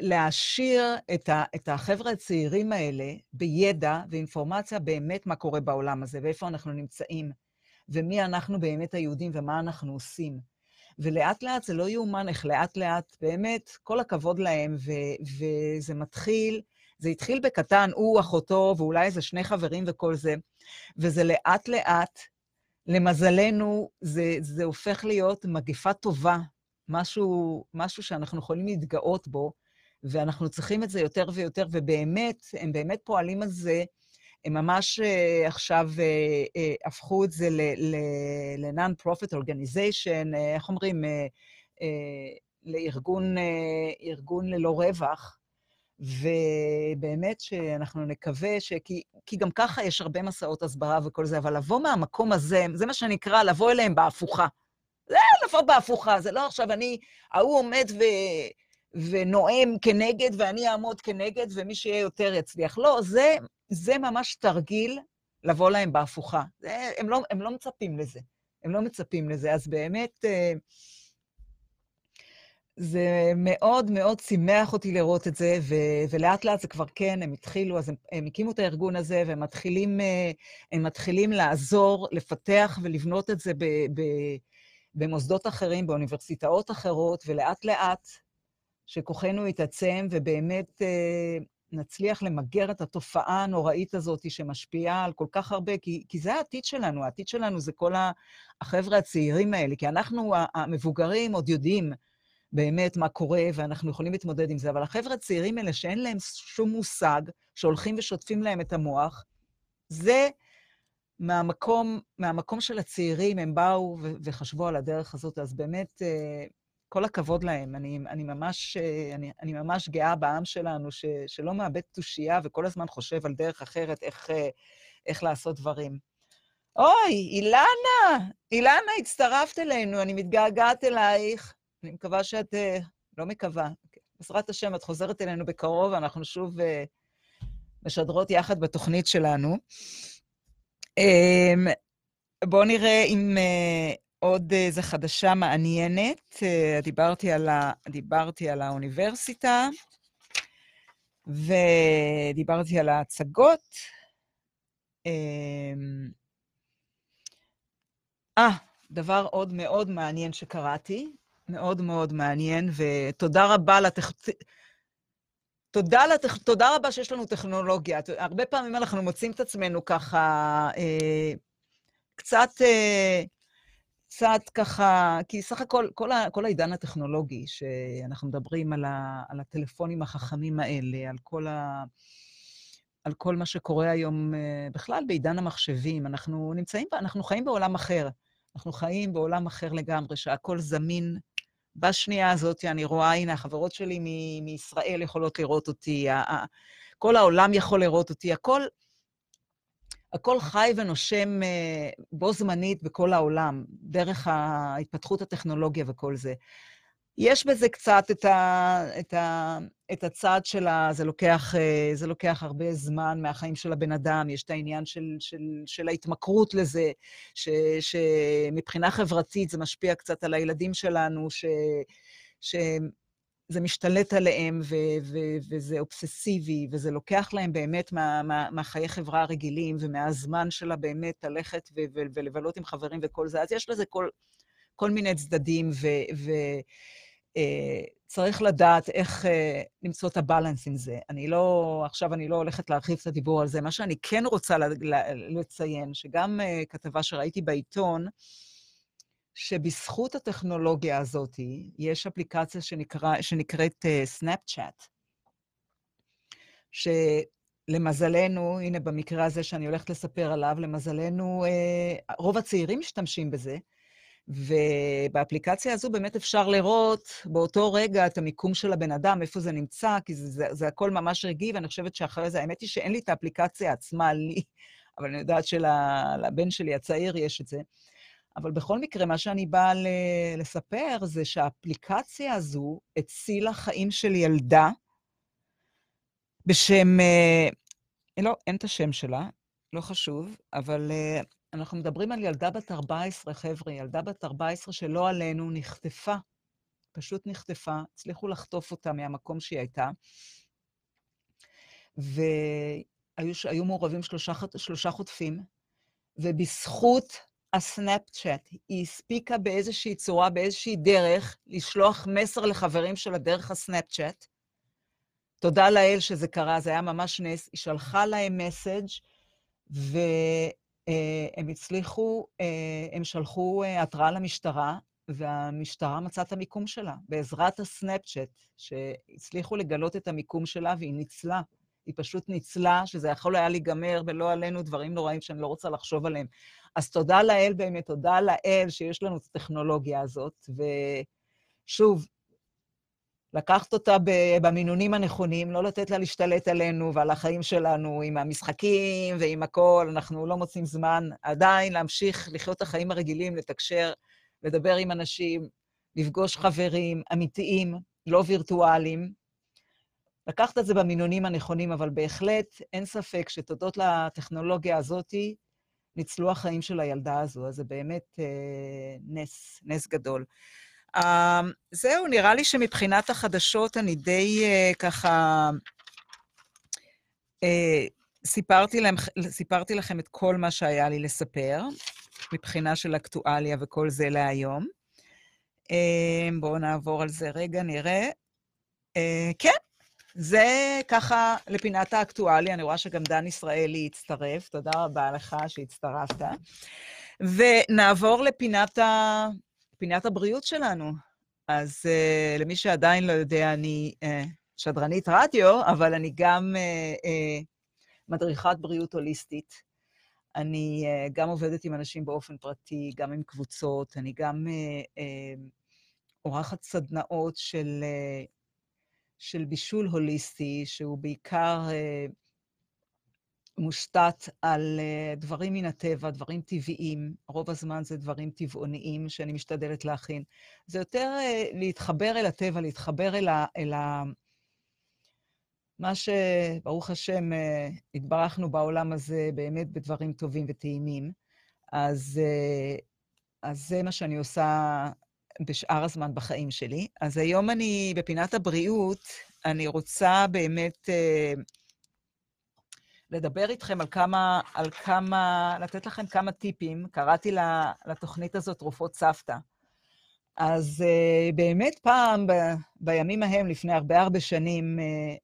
להעשיר את, את החבר'ה הצעירים האלה בידע ואינפורמציה באמת מה קורה בעולם הזה ואיפה אנחנו נמצאים, ומי אנחנו באמת היהודים ומה אנחנו עושים. ולאט-לאט זה לא יאומן איך לאט-לאט, באמת, כל הכבוד להם, ו, וזה מתחיל, זה התחיל בקטן, הוא, אחותו, ואולי איזה שני חברים וכל זה, וזה לאט-לאט למזלנו, זה, זה הופך להיות מגפה טובה, משהו, משהו שאנחנו יכולים להתגאות בו, ואנחנו צריכים את זה יותר ויותר, ובאמת, הם באמת פועלים על זה הם ממש uh, עכשיו uh, uh, הפכו את זה ל-non-profit organization, uh, איך אומרים? Uh, uh, לארגון ארגון ללא רווח, ובאמת שאנחנו נקווה ש... כי, כי גם ככה יש הרבה מסעות הסברה וכל זה, אבל לבוא מהמקום הזה, זה מה שנקרא לבוא אליהם בהפוכה. זה לבוא בהפוכה, זה לא עכשיו אני, ההוא עומד ו... ונואם כנגד ואני אעמוד כנגד ומי שיהיה יותר יצליח. לא, זה, זה ממש תרגיל לבוא להם בהפוכה. זה, הם, לא, הם לא מצפים לזה. הם לא מצפים לזה. אז באמת, זה מאוד מאוד שימח אותי לראות את זה, ו- ולאט לאט זה כבר כן, הם התחילו, אז הם, הם הקימו את הארגון הזה, והם מתחילים, אה, הם מתחילים לעזור, לפתח ולבנות את זה ב- ב- במוסדות אחרים, באוניברסיטאות אחרות, ולאט לאט, שכוחנו יתעצם, ובאמת אה, נצליח למגר את התופעה הנוראית הזאת שמשפיעה על כל כך הרבה, כי, כי זה העתיד שלנו, העתיד שלנו זה כל החבר'ה הצעירים האלה, כי אנחנו, המבוגרים, עוד יודעים, באמת מה קורה, ואנחנו יכולים להתמודד עם זה. אבל החבר'ה הצעירים האלה, שאין להם שום מושג, שהולכים ושוטפים להם את המוח, זה מהמקום, מהמקום של הצעירים, הם באו ו- וחשבו על הדרך הזאת, אז באמת, אה, כל הכבוד להם. אני, אני, ממש, אה, אני, אני ממש גאה בעם שלנו, ש, שלא מאבד תושייה וכל הזמן חושב על דרך אחרת, איך, אה, איך לעשות דברים. אוי, אילנה, אילנה, הצטרפת אלינו, אני מתגעגעת אלייך. אני מקווה שאת, אה, לא מקווה, בעזרת השם, את חוזרת אלינו בקרוב, אנחנו שוב משדרות יחד בתוכנית שלנו. אמ, בואו נראה אם עוד איזו חדשה מעניינת. דיברתי על, ה, דיברתי על האוניברסיטה, ודיברתי על ההצגות. אמ, אה, דבר עוד מאוד מעניין שקראתי, מאוד מאוד מעניין, ותודה רבה לטכ... תודה, לטכ... תודה רבה שיש לנו טכנולוגיה. הרבה פעמים אנחנו מוצאים את עצמנו ככה, אה, קצת, אה, קצת ככה, כי סך הכל, כל, ה... כל העידן הטכנולוגי, שאנחנו מדברים על, ה... על הטלפונים החכמים האלה, על כל, ה... על כל מה שקורה היום אה, בכלל בעידן המחשבים, אנחנו נמצאים, אנחנו חיים בעולם אחר. אנחנו חיים בעולם אחר לגמרי, שהכל זמין בשנייה הזאת אני רואה, הנה, החברות שלי מישראל יכולות לראות אותי, כל העולם יכול לראות אותי, הכל, הכל חי ונושם אה, בו זמנית בכל העולם, דרך ההתפתחות הטכנולוגיה וכל זה. יש בזה קצת את, ה, את, ה, את הצד של ה... זה לוקח, אה, זה לוקח הרבה זמן מהחיים של הבן אדם, יש את העניין של, של, של ההתמכרות לזה, ש, שמבחינה חברתית זה משפיע קצת על הילדים שלנו, ש, שזה משתלט עליהם ו, ו, וזה אובססיבי, וזה לוקח להם באמת מה, מה, מהחיי חברה הרגילים ומהזמן שלה באמת ללכת ו, ו, ולבלות עם חברים וכל זה. אז יש לזה כל, כל מיני צדדים, ו... ו אה, לדעת איך אה, למצוא את הבלנס עם זה. אני לא, עכשיו אני לא הולכת להרחיב את הדיבור על זה. מה שאני כן רוצה לציין, שגם אה, כתבה שראיתי בעיתון, שבזכות הטכנולוגיה הזאת, יש אפליקציה שנקרא, שנקראת סנאפצ'אט, שלמזלנו, הנה במקרה הזה שאני הולכת לספר עליו, למזלנו, רוב הצעירים משתמשים בזה, ובאפליקציה הזו באמת אפשר לראות באותו רגע את המיקום של הבן אדם, איפה זה נמצא, כי זה, זה, זה הכל ממש רגעי, ואני חושבת שאחרי זה, האמת היא שאין לי את האפליקציה עצמה לי, אבל אני יודעת שלבן שלי הצעיר יש את זה. אבל בכל מקרה, מה שאני באה לספר זה שהאפליקציה הזו הצילה חיים של ילדה בשם, אה, לא, אין את השם שלה, לא חשוב, אבל אה, אנחנו מדברים על ילדה בת 14, חבר'ה, ילדה בת 14 שלא עלינו נחטפה, פשוט נחטפה, הצליחו לחטוף אותה מהמקום שהיא הייתה, והיו מעורבים שלושה, שלושה חוטפים, ובזכות הסנאפצ'אט, היא הספיקה באיזושהי צורה, באיזושהי דרך, לשלוח מסר לחברים שלה דרך הסנאפצ'אט. תודה לאל שזה קרה, זה היה ממש נס. היא שלחה להם מסאג' ו... אה, הצליחו, אה, הם שלחו אה, התראה למשטרה, והמשטרה מצאה את המיקום שלה, בעזרת הסנאפצ'אט, שהצליחו לגלות את המיקום שלה והיא ניצלה. היא פשוט ניצלה, שזה יכול היה להיגמר ולא עלינו דברים נוראים שאני לא רוצה לחשוב עליהם. אז תודה לאל באמת, תודה לאל שיש לנו את הטכנולוגיה הזאת, ושוב, לקחת אותה במינונים הנכונים, לא לתת לה להשתלט עלינו ועל החיים שלנו עם המשחקים ועם הכל, אנחנו לא מוצאים זמן עדיין להמשיך לחיות את החיים הרגילים, לתקשר, לדבר עם אנשים, לפגוש חברים אמיתיים, לא וירטואליים. לקחת את זה במינונים הנכונים, אבל בהחלט אין ספק שתודות לטכנולוגיה הזאת ניצלו החיים של הילדה הזו, אז זה באמת אה, נס, נס גדול. Uh, זהו, נראה לי שמבחינת החדשות אני די uh, ככה... Uh, סיפרתי, להם, סיפרתי לכם את כל מה שהיה לי לספר, מבחינה של אקטואליה וכל זה להיום. Uh, בואו נעבור על זה רגע, נראה. Uh, כן, זה ככה לפינת האקטואליה. אני רואה שגם דן ישראלי הצטרף, תודה רבה לך שהצטרפת. ונעבור לפינת ה... פינת הבריאות שלנו. אז uh, למי שעדיין לא יודע, אני uh, שדרנית רדיו, אבל אני גם uh, uh, מדריכת בריאות הוליסטית. אני uh, גם עובדת עם אנשים באופן פרטי, גם עם קבוצות, אני גם uh, uh, עורכת סדנאות של, uh, של בישול הוליסטי, שהוא בעיקר uh, מושתת על uh, דברים מן הטבע, דברים טבעיים. רוב הזמן זה דברים טבעוניים שאני משתדלת להכין. זה יותר uh, להתחבר אל הטבע, להתחבר אל ה... אל ה... מה שברוך השם uh, התברכנו בעולם הזה באמת בדברים טובים וטעימים. אז, uh, אז זה מה שאני עושה בשאר הזמן בחיים שלי. אז היום אני, בפינת הבריאות, אני רוצה באמת... Uh, לדבר איתכם על כמה, על כמה, לתת לכם כמה טיפים. קראתי לתוכנית הזאת תרופות סבתא. אז uh, באמת פעם, ב, בימים ההם, לפני הרבה הרבה שנים, uh,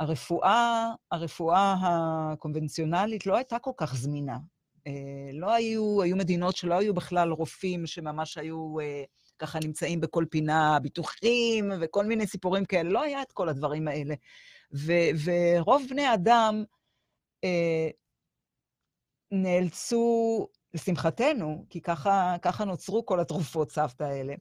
הרפואה, הרפואה הקונבנציונלית לא הייתה כל כך זמינה. Uh, לא היו, היו מדינות שלא היו בכלל רופאים שממש היו uh, ככה נמצאים בכל פינה, ביטוחים וכל מיני סיפורים כאלה. לא היה את כל הדברים האלה. ו, ורוב בני האדם, אה, נאלצו, לשמחתנו, כי ככה, ככה נוצרו כל התרופות סבתא האלה,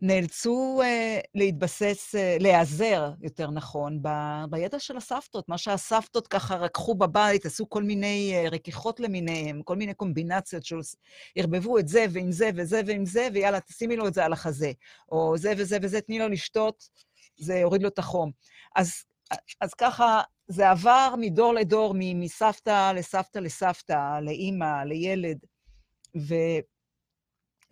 נאלצו uh, להתבסס, uh, להיעזר, יותר נכון, ב, בידע של הסבתות, מה שהסבתות ככה רקחו בבית, עשו כל מיני uh, רכיחות למיניהם, כל מיני קומבינציות שערבבו את זה ועם זה וזה ועם זה, ויאללה, תשימי לו את זה על החזה, או זה וזה וזה, תני לו לשתות, זה יוריד לו את החום. אז, אז ככה זה עבר מדור לדור, מסבתא לסבתא לסבתא, לאימא, לילד, ו,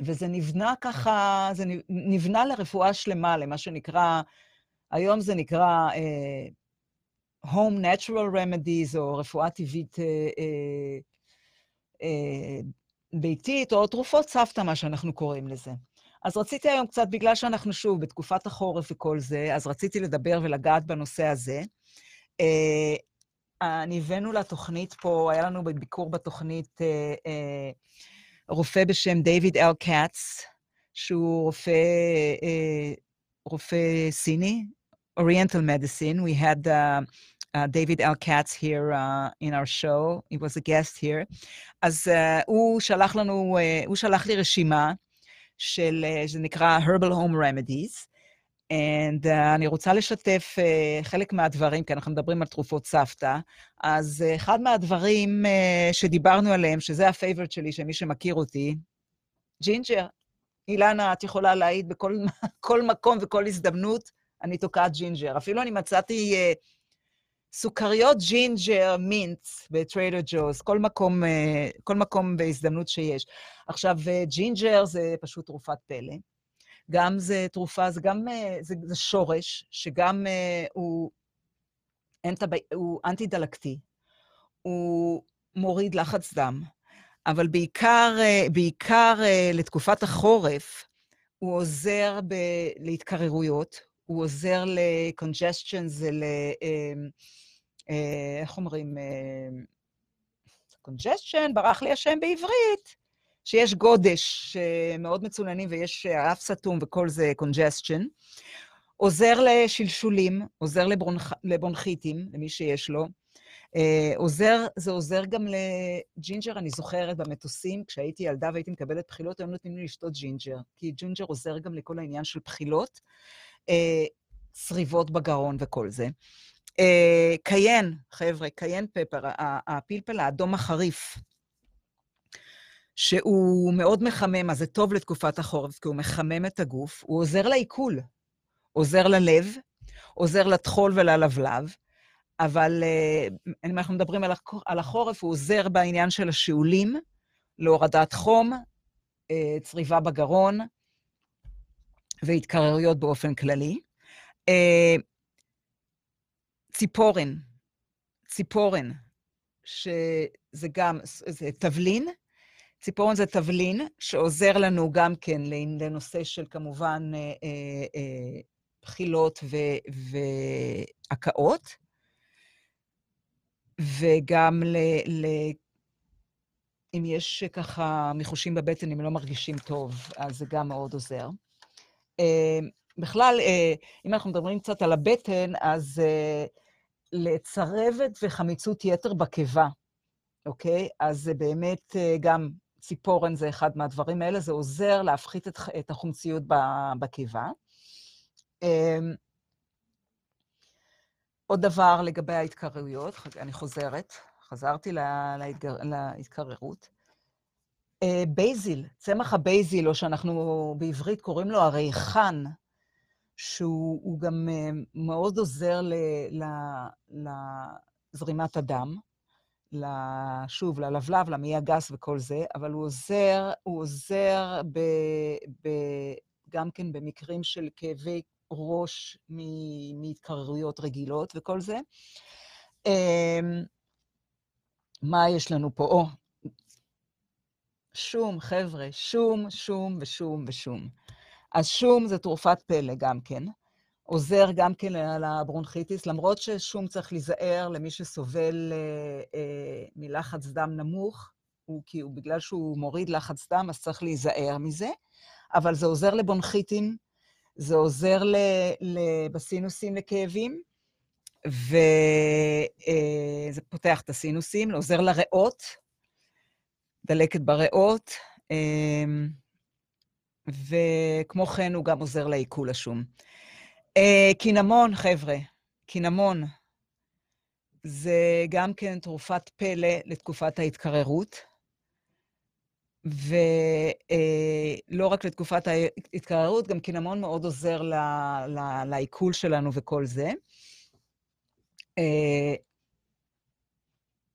וזה נבנה ככה, זה נבנה לרפואה שלמה, למה שנקרא, היום זה נקרא uh, Home Natural Remedies, או רפואה טבעית uh, uh, uh, ביתית, או תרופות סבתא, מה שאנחנו קוראים לזה. אז רציתי היום קצת, בגלל שאנחנו שוב בתקופת החורף וכל זה, אז רציתי לדבר ולגעת בנושא הזה. אה, אני הבאנו לתוכנית פה, היה לנו בביקור בתוכנית אה, אה, רופא בשם דיוויד אל קאץ, שהוא רופא, רופא סיני, Oriental medicine. We had uh, uh, David L. Katz here uh, in our show. He was a guest here. אז uh, הוא שלח לנו, uh, הוא שלח לי רשימה של, uh, זה נקרא Herbal Home Remedies, And uh, אני רוצה לשתף uh, חלק מהדברים, כי אנחנו מדברים על תרופות סבתא. אז uh, אחד מהדברים uh, שדיברנו עליהם, שזה ה favorite שלי, שמי שמכיר אותי, ג'ינג'ר. אילנה, את יכולה להעיד בכל מקום וכל הזדמנות, אני תוקעת ג'ינג'ר. אפילו אני מצאתי uh, סוכריות ginger mints ב Trader Joe's, כל מקום, uh, כל מקום בהזדמנות שיש. עכשיו, uh, ג'ינג'ר זה פשוט תרופת פלא. גם זה תרופה, זה גם, אה, זה, זה שורש, שגם uh, הוא. הוא אנטי-דלקתי, הוא מוריד לחץ דם, אבל בעיקר, uh, בעיקר לתקופת החורף, הוא עוזר ב... להתקררויות, הוא עוזר ל-congestion, זה ל... איך אומרים? congestion, ברח לי השם בעברית. שיש גודש מאוד מצוננים ויש אף סתום וכל זה congestion. עוזר לשלשולים, עוזר לברונכ, לברונכיטיס, למי שיש לו. אה, עוזר, זה עוזר גם לג'ינג'ר, אני זוכרת במטוסים, כשהייתי ילדה והייתי מקבלת בחילות, היו נותנים לי לשתות ג'ינג'ר, כי ג'ינג'ר עוזר גם לכל העניין של בחילות, אה, צריבות בגרון וכל זה. אה, קיין, חבר'ה, קיין פפר, הפלפל האדום החריף, שהוא מאוד מחמם, אז זה טוב לתקופת החורף, כי הוא מחמם את הגוף, הוא עוזר לעיכול, עוזר ללב, עוזר לטחול וללבלב, אבל אם אנחנו מדברים על החורף, הוא עוזר בעניין של השאולים, להורדת חום, צריבה בגרון והתקררויות באופן כללי. ציפורן, ציפורן, שזה גם, זה תבלין. ציפורן זה תבלין שעוזר לנו גם כן לנושא של כמובן בחילות והקאות. וגם ל... ל... אם יש ככה מיחושים בבטן, אם לא מרגישים טוב, אז זה גם מאוד עוזר. בכלל, אם אנחנו מדברים קצת על הבטן, אז לצרבת וחמיצות יתר בקיבה, אוקיי? אז זה באמת גם ציפורן זה אחד מהדברים האלה, זה עוזר להפחית את החומציות בקיבה. עוד דבר לגבי ההתקררויות, אני חוזרת, חזרתי להתגר... להתקררות. basil, צמח ה basil, או שאנחנו בעברית קוראים לו הריחן, שהוא גם מאוד עוזר ל, ל, לזרימת הדם, שוב, ללבלב, למעי הגס וכל זה, אבל הוא עוזר, הוא עוזר ב, ב, גם כן במקרים של כאבי ראש מהתקררויות רגילות וכל זה. אמ, מה יש לנו פה? או, שום, חבר'ה, שום, שום ושום ושום. אז שום זה תרופת פלא גם כן. עוזר גם כן לברונכיטיס, למרות ששום צריך להיזהר למי שסובל אה, אה, מלחץ דם נמוך, הוא, כי הוא, בגלל שהוא מוריד לחץ דם, אז צריך להיזהר מזה, אבל זה עוזר לבונכיטים, זה עוזר ל, ל, בסינוסים לכאבים, וזה אה, פותח את הסינוסים, עוזר לריאות, דלקת בריאות, אה, וכמו כן הוא גם עוזר לעיכול השום. אה, קינמון, חבר'ה, קינמון, זה גם כן תרופת פלא לתקופת ההתקררות. ולא רק לתקופת ההתקררות, גם קינמון מאוד עוזר לעיכול שלנו וכל זה.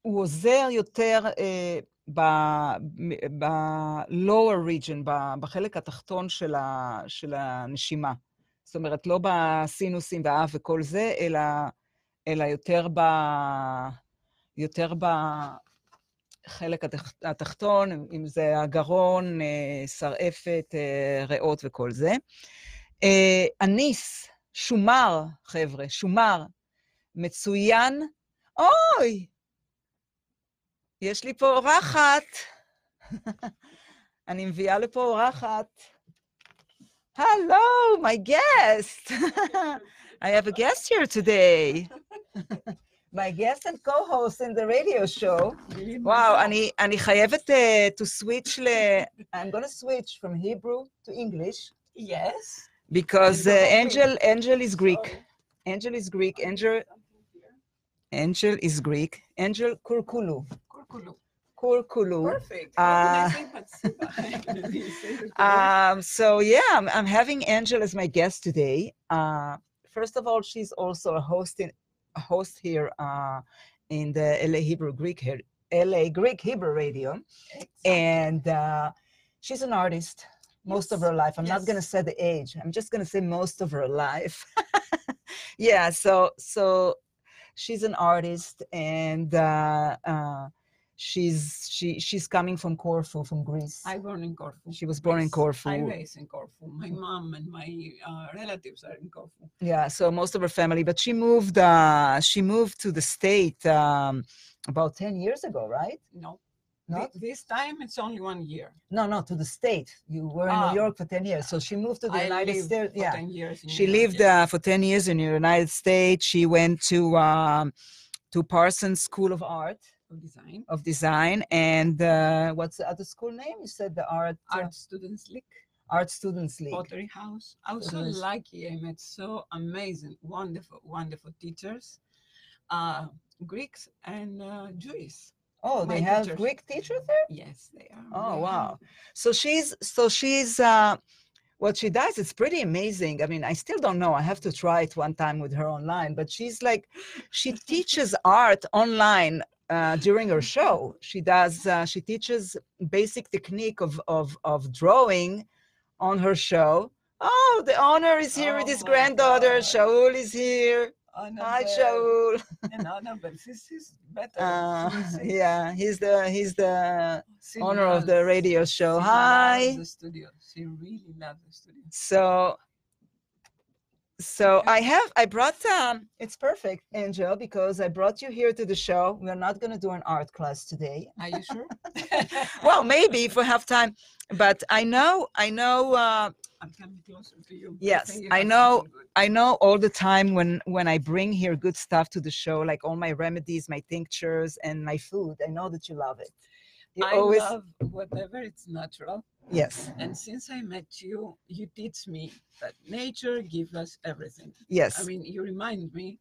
הוא עוזר יותר ב-lower region, בחלק התחתון של הנשימה. זאת אומרת, לא בסינוסים והאף וכל זה, אלא, אלא יותר ב... יותר ב... החלק התחתון, אם זה הגרון, אה, שרעפת, אה, ריאות וכל זה. אה, אניס, שומר, חבר'ה, שומר, מצוין. אוי, יש לי פה אורחת. אני מביאה לפה אורחת. Hello, my guest. I have a guest here today. my guest and co-host in the radio show. וואו, אני, אני חייבת uh, to switch ל... I'm going to switch from Hebrew to English. Yes. Because uh, Angel, Angel is Greek. Angel is Greek. Angel, Angel is Greek. Angel Kurkulu. Kurkulu. Perfect. Uh, um, so yeah, I'm, I'm having Angel as my guest today. Uh, first of all, she's also a host in a host here uh, in the LA Hebrew Greek LA Greek Hebrew Radio, and uh, she's an artist most of her life. I'm not going to say the age. I'm just going to say most of her life. yeah. So so she's an artist, and uh, uh, she's she she's coming from Corfu, from Greece. I born in Corfu. She was born in Corfu. I raised in Corfu. My mom and my uh, relatives are in Corfu. Yeah, so most of her family, but she moved. Uh, she moved to the state um, about ten years ago, right? No, Not? this time it's only one year. No, no, to the state. You were in Ah. New York for 10 years. So she moved to the I United States. Yeah. 10 years She New lived uh, for 10 years in the United States. She went to um, to Parsons School of Art of design. of Design. And uh, what's the other school name? You said the Art uh, Art Students League, Art Students League. Pottery House. I was so lucky. I met so amazing, wonderful, wonderful teachers, uh, Greeks and uh, Jewish. Oh, they my have teachers. Greek teachers there? Yes, they are. Oh, they wow. have. So she's so she's uh what she does is pretty amazing. I mean, I still don't know. I have to try it one time with her online, but she's like she teaches art online uh, during her show. She does uh, she teaches basic technique of of of drawing on her show. Oh, the owner is here with Oh his granddaughter. God. Shaul is here. Annabelle, Hi, Shaul. and Annabelle, this is better. Uh, yeah, he's the he's the she owner of the radio show. Hi. loves the studio. She really loves the studio. So so I have I brought um it's perfect, Angel, because I brought you here to the show. We're not gonna do an art class today. Are you sure? Well, maybe if we have time, but I know I know uh I'm coming closer to you. Yes, I know- I know all the time when when I bring here good stuff to the show, like all my remedies, my tinctures, and my food. I know that you love it. You I always love whatever it's natural. yes, And since I met you, you teach me that nature gives us everything. yes, I mean, you remind me,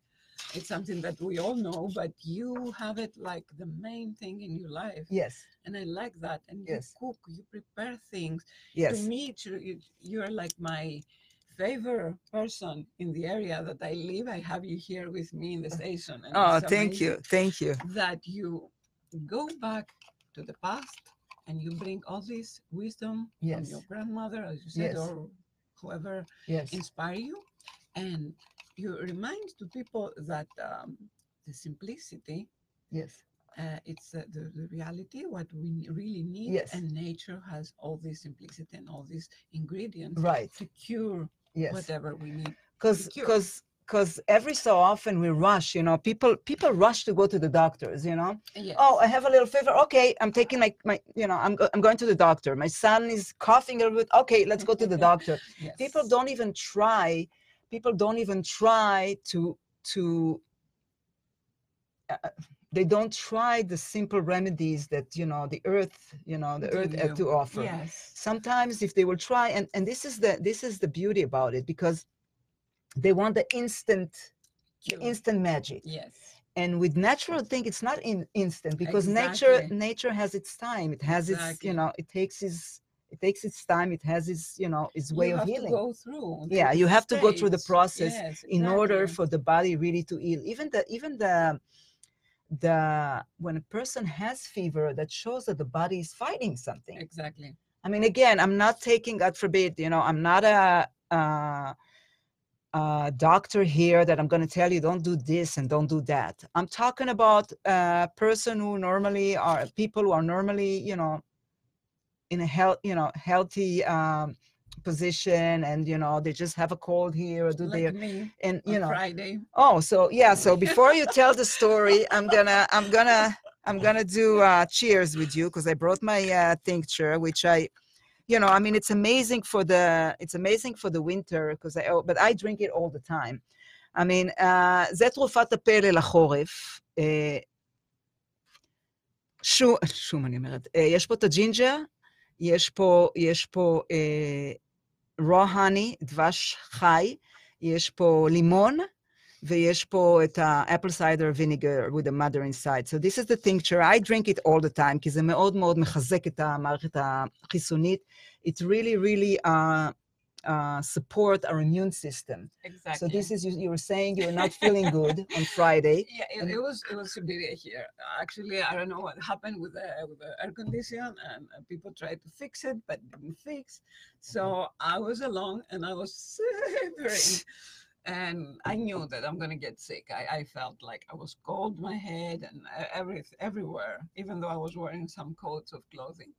it's something that we all know, but you have it like the main thing in your life. yes, And I like that. And you Yes. cook, you prepare things. yes. To me, you, you- you're like my favorite person in the area that I live. I have you here with me in the uh, station. and Oh, thank you, thank you. That you go back to the past and you bring all this wisdom from Yes. your grandmother, as you said, Yes. or whoever Yes, inspire you and you remind to people that um, the simplicity yes, uh, it's uh, the, the reality what we really need Yes. and nature has all this simplicity and all these ingredients right. to cure Yes. whatever we need because. Because every so often we rush you know people people rush to go to the doctors you know? Yes. oh i have a little fever. Okay i'm taking my my you know i'm, go- I'm going to the doctor. My son is coughing a little bit. Okay let's go to the doctor. Yes. people don't even try people don't even try to to uh, they don't try the simple remedies that you know the earth you know the earth Give had to offer. Yes. Sometimes if they will try and and this is the this is the beauty about it because they want the instant cure. instant magic. Yes. And with natural thing it's not in instant because nature Exactly. nature has its time. It has its you know it takes its it takes its time. It has its you know its way of have healing. to go through yeah you have to go through the process Yes, in order for the body really to heal. Even the even the the when a person has fever that shows that the body is fighting something. Exactly. I mean, again, I'm not taking, God forbid, you know, I'm not a, a, a doctor here that I'm going to tell you don't do this and don't do that. I'm talking about a person who normally are people who are normally, you know, in a health, you know, healthy um, position, and you know, they just have a cold here or do like me and you know, friday Oh, so yeah. So before you tell the story, I'm gonna, I'm gonna, I'm gonna do uh, cheers with you because I brought my uh, tincture, which I, you know, I mean, it's amazing for the, it's amazing for the winter because I, oh, but I drink it all the time. I mean, uh, זה תרופת הפלא לחורף. אה, שום, שום אני אומרת, אה, יש פה את הג'ינג'ר, יש פה, יש פה אה, raw honey, דבש חי, יש פה לימון, ויש פה את ה-apple cider vinegar with the mother inside. So this is the tincture. I drink it all the time, כי זה מאוד מאוד מחזק את המערכת החיסונית. It really, really uh, uh, support our immune system. exactly So this is, you, you were saying you were not feeling good on Friday. Yeah, it, it was it was Siberia here. Actually, I don't know what happened with the with the air condition, and uh, people tried to fix it, but didn't fix. So I was alone, and I was shivering, and I knew that I'm gonna get sick. I, I felt like I was cold, my head, and every everywhere, even though I was wearing some coats of clothing.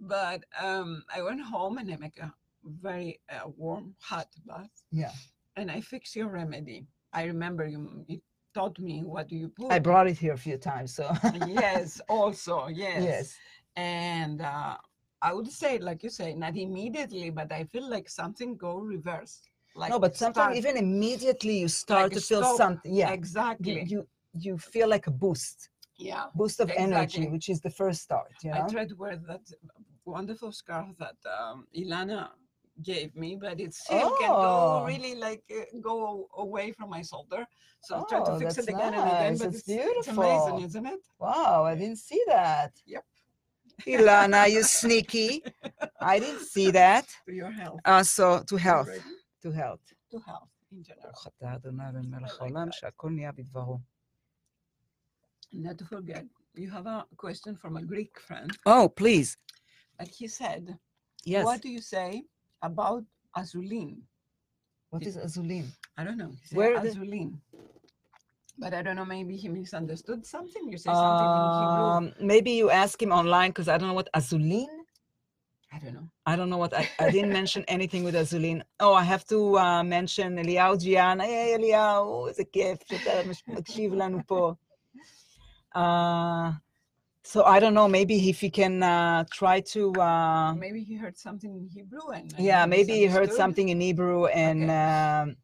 But um, I went home and I make a very uh, warm, hot bath, Yeah. and I fixed your remedy. I remember you, you taught me what do you put. I brought it here a few times, so. yes, also, yes. Yes. and uh, I would say, like you say, not immediately, but I feel like something go reverse. Like no, but sometimes even immediately you start like to feel stop. something. Yeah, exactly. you you feel like a boost, yeah. boost of energy, which is the first start. You know. I tried to wear that wonderful scarf that um, Ilana gave me, but it still can Oh. go really like uh, go away from my shoulder. So I tried Oh, to fix that's it again and again, but that's it's, it's amazing, isn't it? Wow, I didn't see that. Yep. Ilana, you sneaky. I didn't see that. To your health. Uh, so to health, Already to health. To health in general. ברוך אתה אדוני אלוהים מלך like העולם, that. שהכל נהיה בדברו. Not to forget, you have a question from a Greek friend, Oh, please. and he said, Yes. "What do you say about azulin?" What is azulin? I don't know. He said Where the- azulin. But I don't know. Maybe he misunderstood something. You say something in Hebrew. Um, maybe you ask him online because I don't know what azulin. I don't know. I don't know what I, I didn't mention anything with Azulin. Oh, I have to uh, mention אליהו Jiana. Yeah, אליהו, It's a gift. Uh, so I don't know. Maybe if he can uh, try to. Uh, maybe he heard something in Hebrew and. yeah, maybe he heard something in Hebrew and. Okay. Um,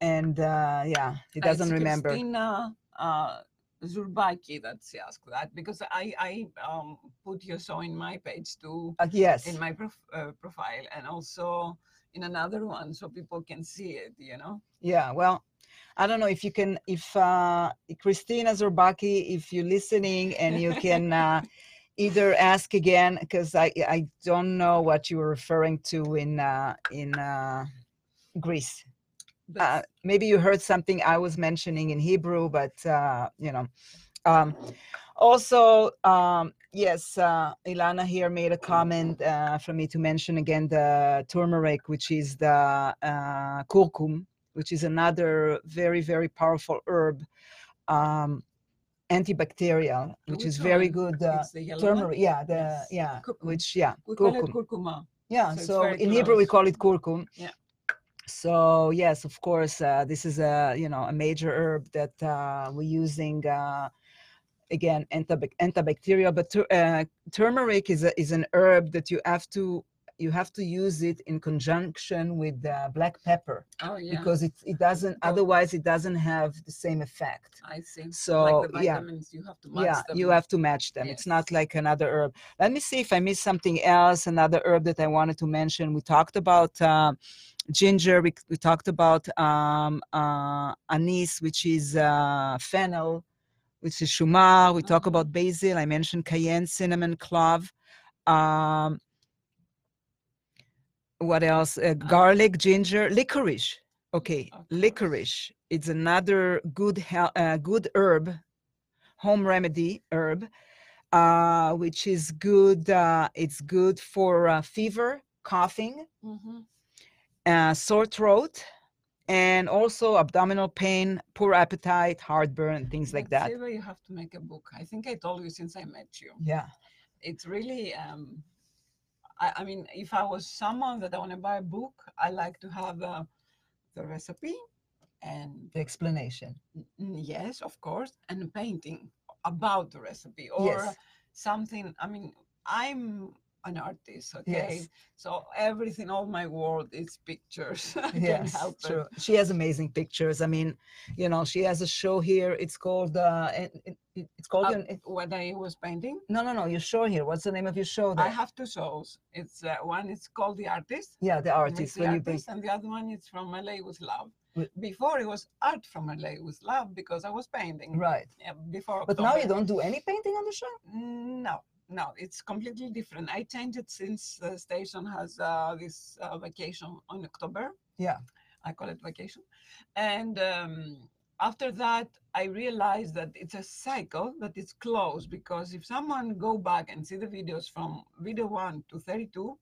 and uh, yeah, he uh, doesn't remember. Christina, uh, Zurbaki that's asked that because I I um, put your show in my page too, Uh, yes. in my prof- uh, profile, and also in another one so people can see it. You know. Yeah, well, I don't know if you can, if uh, Christina Zorbaki, if you're listening and you can uh, either ask again, because I I don't know what you were referring to in uh, in uh, Greece. Uh, maybe you heard something I was mentioning in Hebrew, but uh, you know. Um, also, um, yes, uh, Ilana here made a comment uh, for me to mention again the turmeric, which is the uh, curcum, which is another very, very powerful herb, um, antibacterial, which is very good. Uh, It's the yellow one? turmeric, yeah, the Yes. yeah, Curcum. which yeah, we curcum. curcuma. Yeah, So so in Hebrew we call it curcum. Yeah. So yes, of course, uh, this is a you know a major herb that uh, we're using. Uh, again, antibac- antibacterial, but uh, turmeric is a, is an herb that you have to you have to use it in conjunction with uh, black pepper Oh yeah. because it it doesn't otherwise it doesn't have the same effect. I see. So, like the yeah. you have to match Yeah, them. you have to match them. It's not like another herb. Let me see if I missed something else. Another herb that I wanted to mention. We talked about uh, ginger. We, we talked about um, uh, anise, which is uh, fennel, which is shumar. We talk Mhm. about basil. I mentioned cayenne, cinnamon, clove. Um, what else? Uh, garlic, ginger, licorice. Okay, licorice. It's another good hel- uh, good herb, home remedy herb, uh, which is good. Uh, it's good for uh, fever, coughing, Mhm. uh, sore throat, and also abdominal pain, poor appetite, heartburn, things like that. Siva, you have to make a book. I think I told you since I met you. Yeah. It's really, um, I, I mean, if I was someone that I want to buy a book, I like to have uh, the recipe and The explanation. yes, of course, and a painting about the recipe or Yes. something. I mean, I'm an artist, okay? Yes. So everything, all my world is pictures. Yes, help it. true. She has amazing pictures. I mean, you know, she has a show here. It's called. Uh, it, it- it- it's called. Uh, an- When I was painting, no, no, no. Your show here. What's the name of your show? I have two shows. It's uh, one is called The Artist. yeah, the artist. the you artist, and the other one is from LA with love. Before it was art from LA with love because I was painting. right. Yeah, before. But now you don't do any painting on the show. No, no, it's completely different. I changed it since the station has uh, this uh, vacation on October. Yeah. I call it vacation. And um, after that, I realized that it's a cycle that is closed because if someone go back and see the videos from video one to 32,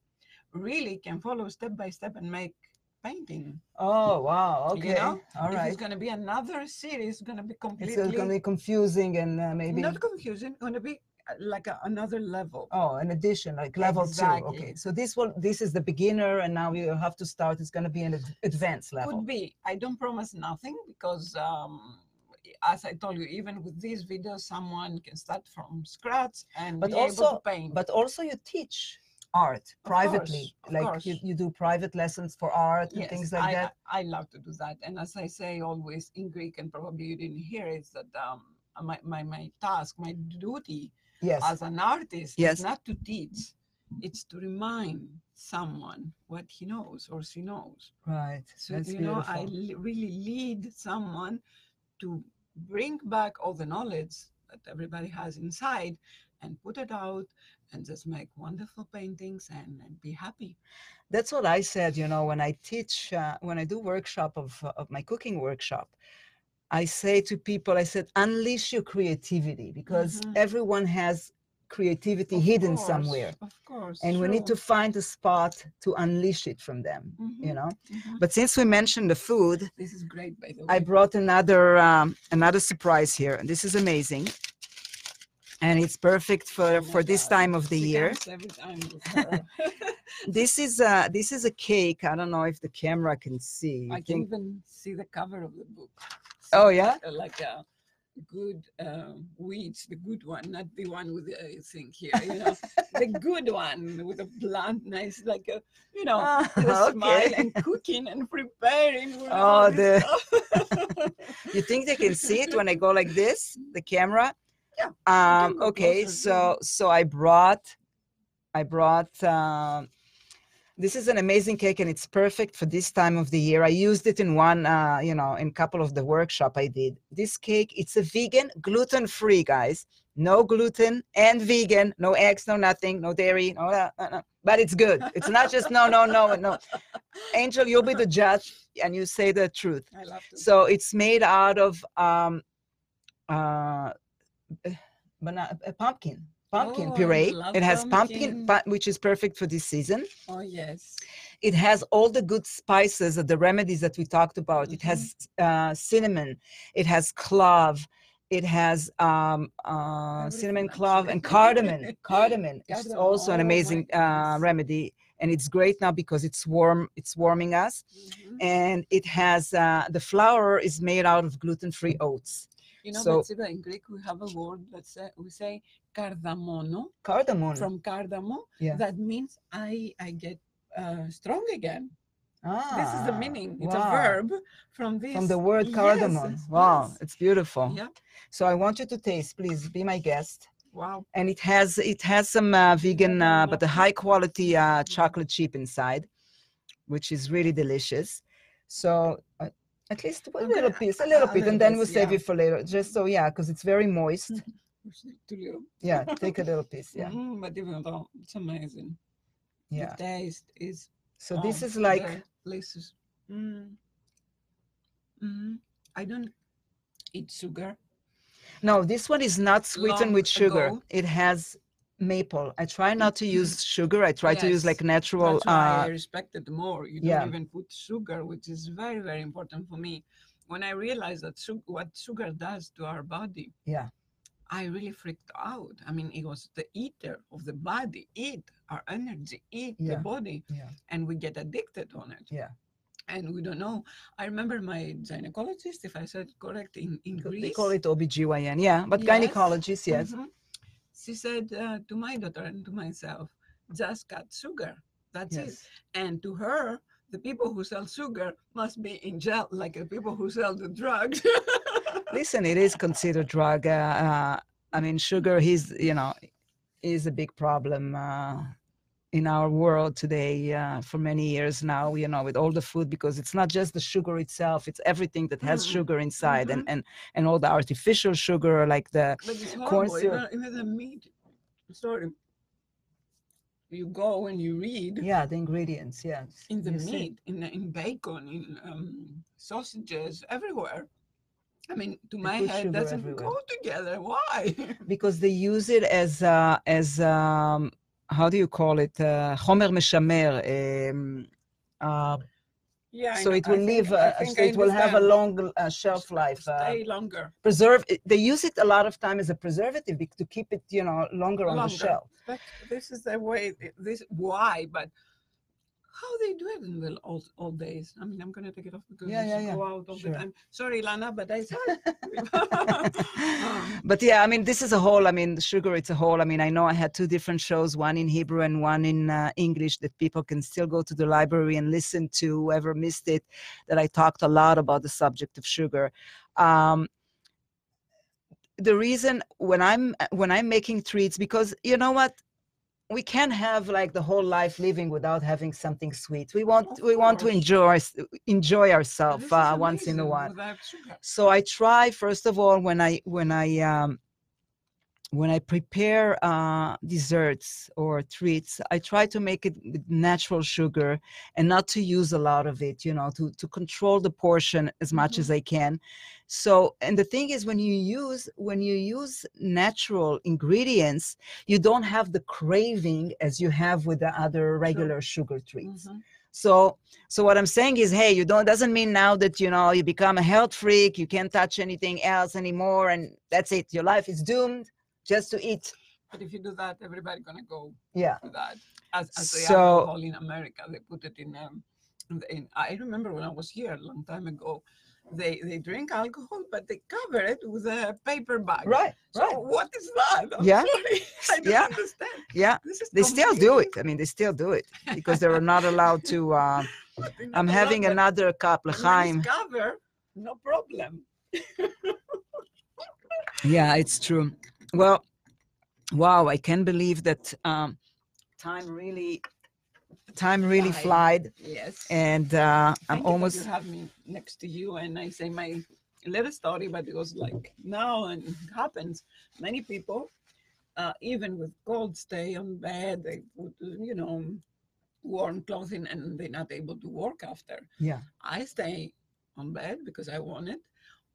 really can follow step by step and make painting. Oh wow. You Okay. know, All if it's going to be another series, it's going to be completely. It's going to be confusing and uh, maybe. not confusing, going to be like a, another level. Oh, an addition, like level two. Okay. So this one, this is the beginner, and now you have to start. It's going to be an ad- advanced level. Could be. I don't promise nothing because um, as I told you, even with these videos, someone can start from scratch and But be able also- to paint. But also you teach art Of privately. course, like. You, you do private lessons for art and things like I, that. I I love to do that. And as I say always in Greek, and probably you didn't hear it, that um, my, my, my task, my duty Yes. as an artist Yes. is not to teach, it's to remind someone what he knows or she knows. right. So, That's you know, I beautiful. really lead someone to bring back all the knowledge that everybody has inside and put it out and just make wonderful paintings and, and be happy. That's what I said, you know, when I teach, uh, when I do workshop of, of my cooking workshop, I say to people, I said, unleash your creativity because Mhm. everyone has creativity Of hidden course, somewhere. Of course. And we need to find a spot to unleash it from them, you Mhm, know. mhm. But since we mentioned the food, This is great, by the way. I brought another um, another surprise here. and This is amazing, and it's perfect Oh for my for this time of the she year. Every time. This is a this is a cake. I don't know if the camera can see. I can even see the cover of the book. Oh, yeah? uh, Like a good uh, weeds, the good one, not the one with the uh, thing here. You know, the good one with a blunt, nice, like a you know, with a smile and cooking and preparing. Oh, the. You think they can see it when I go like this, the camera? Yeah, Um, okay, closer, so so I brought, I brought. Um, this is an amazing cake, and it's perfect for this time of the year. I used it in one, uh, you know, in a couple of the workshop I did. This cake, it's a vegan, gluten-free, guys. No gluten and vegan, no eggs, no nothing, no dairy, no, uh, uh, uh, but it's good. It's not just no, no, no, no. Angel, you'll be the judge, and you say the truth. I love to. So it's made out of um, uh, eh, bana- a pumpkin, pumpkin Oh, puree. It has pumpkin, pumpkin. which is perfect for this season. oh yes. It has all the good spices, uh, the remedies that we talked about. It has Mm-hmm. uh, cinnamon. It has clove. It has um, uh, cinnamon, clove, and cardamom. cardamom is also an oh amazing uh, remedy, and it's great now because it's warm. It's warming us Mhm. and it has uh, the flour is made out of gluten-free oats. You know, So- Betsiba, in Greek we have a word that say we say cardamono Cardamom. from cardamo. Yeah. That means I I get uh, strong again. ah, this is the meaning. It's wow. a verb from this. From the word cardamom. yes, Wow, yes. it's beautiful. Yeah. So I want you to taste, please. Be my guest. Wow. And it has it has some uh, vegan, uh, but a high quality uh, chocolate chip inside, which is really delicious. So. At least a little piece, a little bit, and then we'll save it for later. Just so, yeah, because it's very moist. Yeah, take a little piece. Yeah, Mm, but even though it's amazing. yeah. The taste is. So this oh, is like places. Mm. Mm. I don't eat sugar. No, this one is not sweetened long with sugar. ago. It has maple. I try not to use sugar. I try to use like natural. That's why I Uh, respect it more. You yeah. don't even put sugar, which is very, very important for me. When I realized that su- what sugar does to our body, Yeah. I really freaked out. I mean, it was the eater of the body, eat our energy, eat Yeah. the body, yeah, and we get addicted on it. Yeah. And we don't know. I remember my gynecologist, if I said correct, in, in they call it OBGYN. Yeah, but Yes. gynecologists, yes. Mhm. She said uh, to my daughter and to myself, just cut sugar. That's it. And to her, the people who sell sugar must be in jail, like the people who sell the drugs. Listen, it is considered drug. Uh, uh, I mean, sugar. is, you know, is a big problem. Uh, in our world today uh, for many years now you know with all the food because it's not just the sugar itself it's everything that has Mm, sugar inside and, mhm. and and all the artificial sugar like the Corn syrup. even the meat. Sorry. You go and you read yeah the ingredients yeah in the you see. meat, in, in bacon, in um, sausages, everywhere. I mean, to my head, doesn't everywhere. go together. Why? because they use it as uh, as um, how do you call it uh, homer meshamer um, uh, yeah. So it will think- live I uh, think so it will have a long uh, shelf life uh, Stay longer. preserve it- they use it a lot of time as a preservative to keep it you know longer on the shelf But this is the way. This why? But how they do it in the old, old days. I mean, I'm going to take it off because Yeah, yeah, yeah. go out all Sure. the time. Sorry, Lana, but I said. Um, but yeah, I mean, this is a whole. I mean, sugar. It's a whole. I mean, I know I had two different shows, one in Hebrew and one in uh, English, that people can still go to the library and listen to. Whoever missed it, that I talked a lot about the subject of sugar. Um, the reason when I'm when I'm making treats, because you know what, we can't have like the whole life living without having something sweet. We want we want to enjoy enjoy ourselves uh, once in a while. So i try first of all when i when i um when i prepare uh desserts or treats i try to make it with natural sugar and not to use a lot of it you know to to control the portion as much Mhm. as i can so and the thing is when you use when you use natural ingredients you don't have the craving as you have with the other regular sugar treats Mhm. so so what I'm saying is, hey, you don't doesn't mean now that you know you become a health freak, you can't touch anything else anymore, and that's it. Your life is doomed just to eat. But if you do that, everybody gonna go Yeah. to that. As, as they So- alcohol in America, they put it in. Um, in, the- in I remember when I was here a long time ago, they they drink alcohol, but they cover it with a paper bag. Right. So what is that? I'm Yeah. sorry, I don't Yeah. understand. Yeah. This is They still do completely- it. I mean, they still do it because they were not allowed to. Uh, they're not I'm allowed, having but another cup, when it's L'chaim. cover, no problem. Yeah, it's true. Well, wow, I can't believe that um, time really, time really Fly. flied, Yes. and uh, I'm almost. You have me next to you, and I say my little story, but it was like now, and it happens. Many people, uh, even with cold, stay on bed. They put, you know, warm clothing, and they're not able to work after. Yeah. I stay on bed because I want it.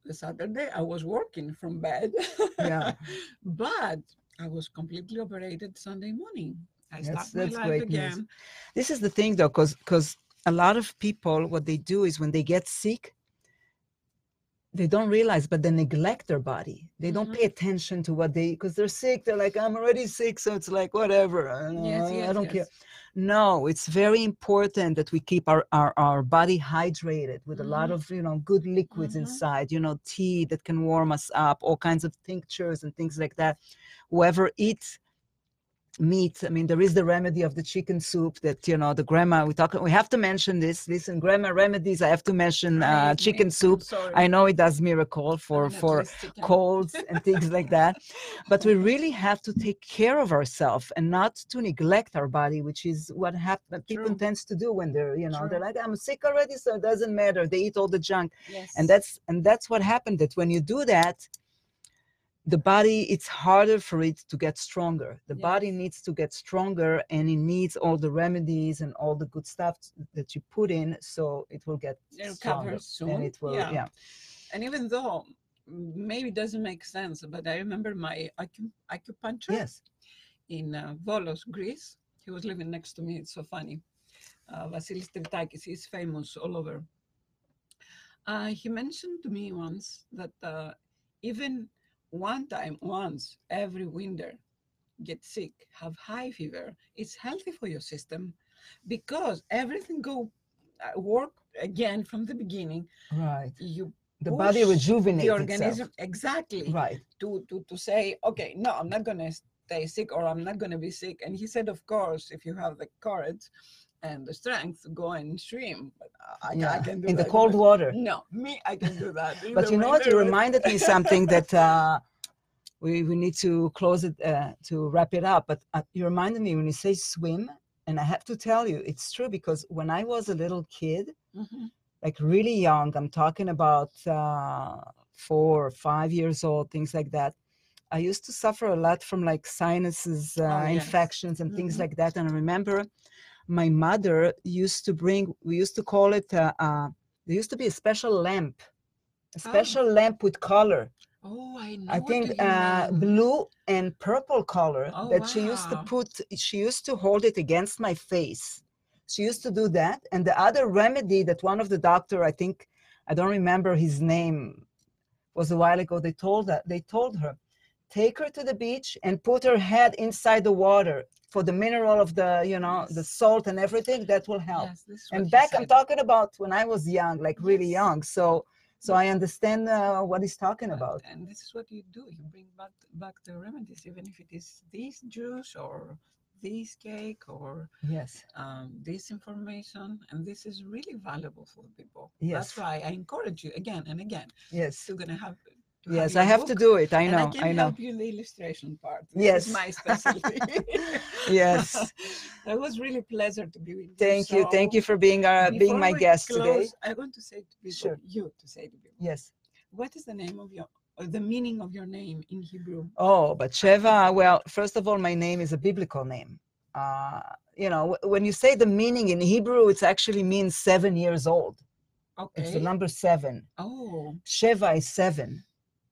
The Saturday I was working from bed. Yeah. but I was completely operated Sunday morning. I That's- that's life great news. again. This is the thing, though, because because a lot of people, what they do is when they get sick, they don't realize, but they neglect their body. They don't mm-hmm. pay attention to what they because they're sick. They're like, I'm already sick, so it's like whatever. I don't, Yes, I yes, don't care. No, it's very important that we keep our, our, our body hydrated with a lot Mhm. of you know good liquids Mhm. inside. You know, tea that can warm us up, all kinds of tinctures and things like that. Whoever eats meat, I mean, there is the remedy of the chicken soup that you know the grandma. We talk. We have to mention this. Listen, grandma remedies. I have to mention uh, chicken soup. sorry. I know it does miracle for for colds and things like that but we really have to take care of ourselves and not to neglect our body which is what happen people True. tends to do when they're you know they're like i'm sick already so it doesn't matter they eat all the junk Yes. and that's and that's what happened that when you do that the body it's harder for it to get stronger the body needs to get stronger and it needs all the remedies and all the good stuff that you put in so it will get It'll stronger soon, and it will yeah. yeah and even though maybe it doesn't make sense, but I remember my acu- acupuncture yes in uh, Volos, Greece. He was living next to me. It's so funny. Uh, Vasilis Tritakis, he's famous all over. Uh, he mentioned to me once that uh, even one time, once every winter, get sick, have high fever, it's healthy for your system because everything go uh, work again from the beginning. right You the body rejuvenates the itself. organism exactly right to to to say okay no i'm not going to stay sick or i'm not going to be sick and he said of course if you have the courage and the strength to go and swim but i, I, yeah I can do in the cold water no me i can do that but you know what you reminded me something that uh we, we need to close it uh, to wrap it up but uh, you reminded me when you say swim and i have to tell you it's true because when i was a little kid Mhm. like really young i'm talking about uh four or five years old things like that i used to suffer a lot from like sinuses uh, Oh, yes. infections and things Mhm. like that and i remember my mother used to bring we used to call it uh, uh there used to be a special lamp a Oh. special lamp with color. Oh i know i think uh blue and purple color Oh, that she used to put she used to hold it against my face. She used to do that. And the other remedy that one of the doctor i think i don't remember his name was a while ago they told that they told her take her to the beach and put her head inside the water for the mineral of the, you know, the salt and everything. That will help. Yes, and back, I'm talking about when I was young, like really young. So, so I understand uh, what he's talking about. And this is what you do. You bring back back the remedies, even if it is this juice or this cake or Yes. um, this information. And this is really valuable for people. Yes. That's why I encourage you again and again. Yes. you're gonna have. Yes, I have to do it. I know. I can I know. help you in the illustration part. Yes. my specialty. Yes. it was really pleasure to be with you. Thank you. Thank you for being uh, being my guest today. close, I want to say to people, Sure. you to say to people, Yes. what is the name of your, or the meaning of your name in Hebrew? Oh, but Sheva, well, first of all, my name is a biblical name. Uh, you know, when you say the meaning in Hebrew, it actually means seven years old. Okay. It's the number seven. Oh, Sheva is seven.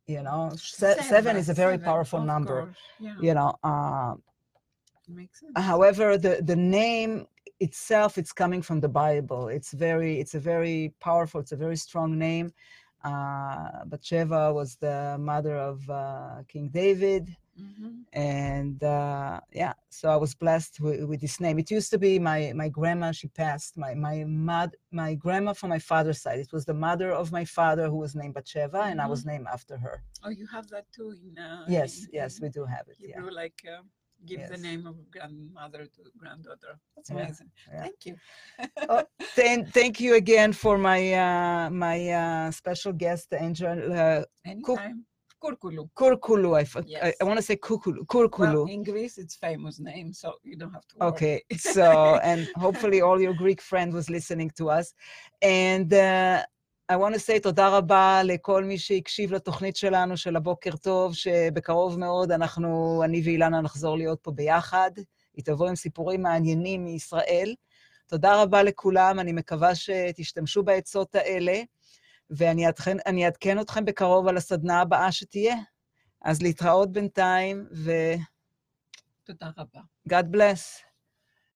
You know, Se- seven is a very seven, powerful number. Yeah, You know, uh, makes sense. however, the the name itself, it's coming from the Bible. It's very, it's a very powerful, it's a very strong name. Uh, but Sheva was the mother of uh, King David. Mhm. and uh, yeah so i was blessed with, with this name it used to be my my grandma she passed my my mad my grandma from my father's side it was the mother of my father who was named Batsheva, and i was named after her Oh, you have that too in. Uh, yes in- yes we do have it yeah Hebrew, like uh, give the name of grandmother to granddaughter. That's amazing. yeah. Thank you. Oh, thank you again for my uh, my uh, special guest angel uh, Anytime. Kurkulu. kurkulu i, f- I- I Yes. want to say kukulu kurkulu Well, in Greece, it's famous name, so you don't have to. worry. Okay, so and hopefully all your Greek friend was listening to us. And uh, I want to say תודה רבה לכל מי שהקשיב לתוכנית שלנו של הבוקר טוב, שבקרוב מאוד אנחנו, אני ואילנה נחזור להיות פה ביחד. היא תבוא עם סיפורים מעניינים מישראל. תודה רבה לכולם, אני מקווה שתשתמשו בעצות האלה, ואני אעדכן, אעדכן אתכם בקרוב על הסדנה הבאה שתהיה. אז להתראות בינתיים, ו- תודה רבה. God bless.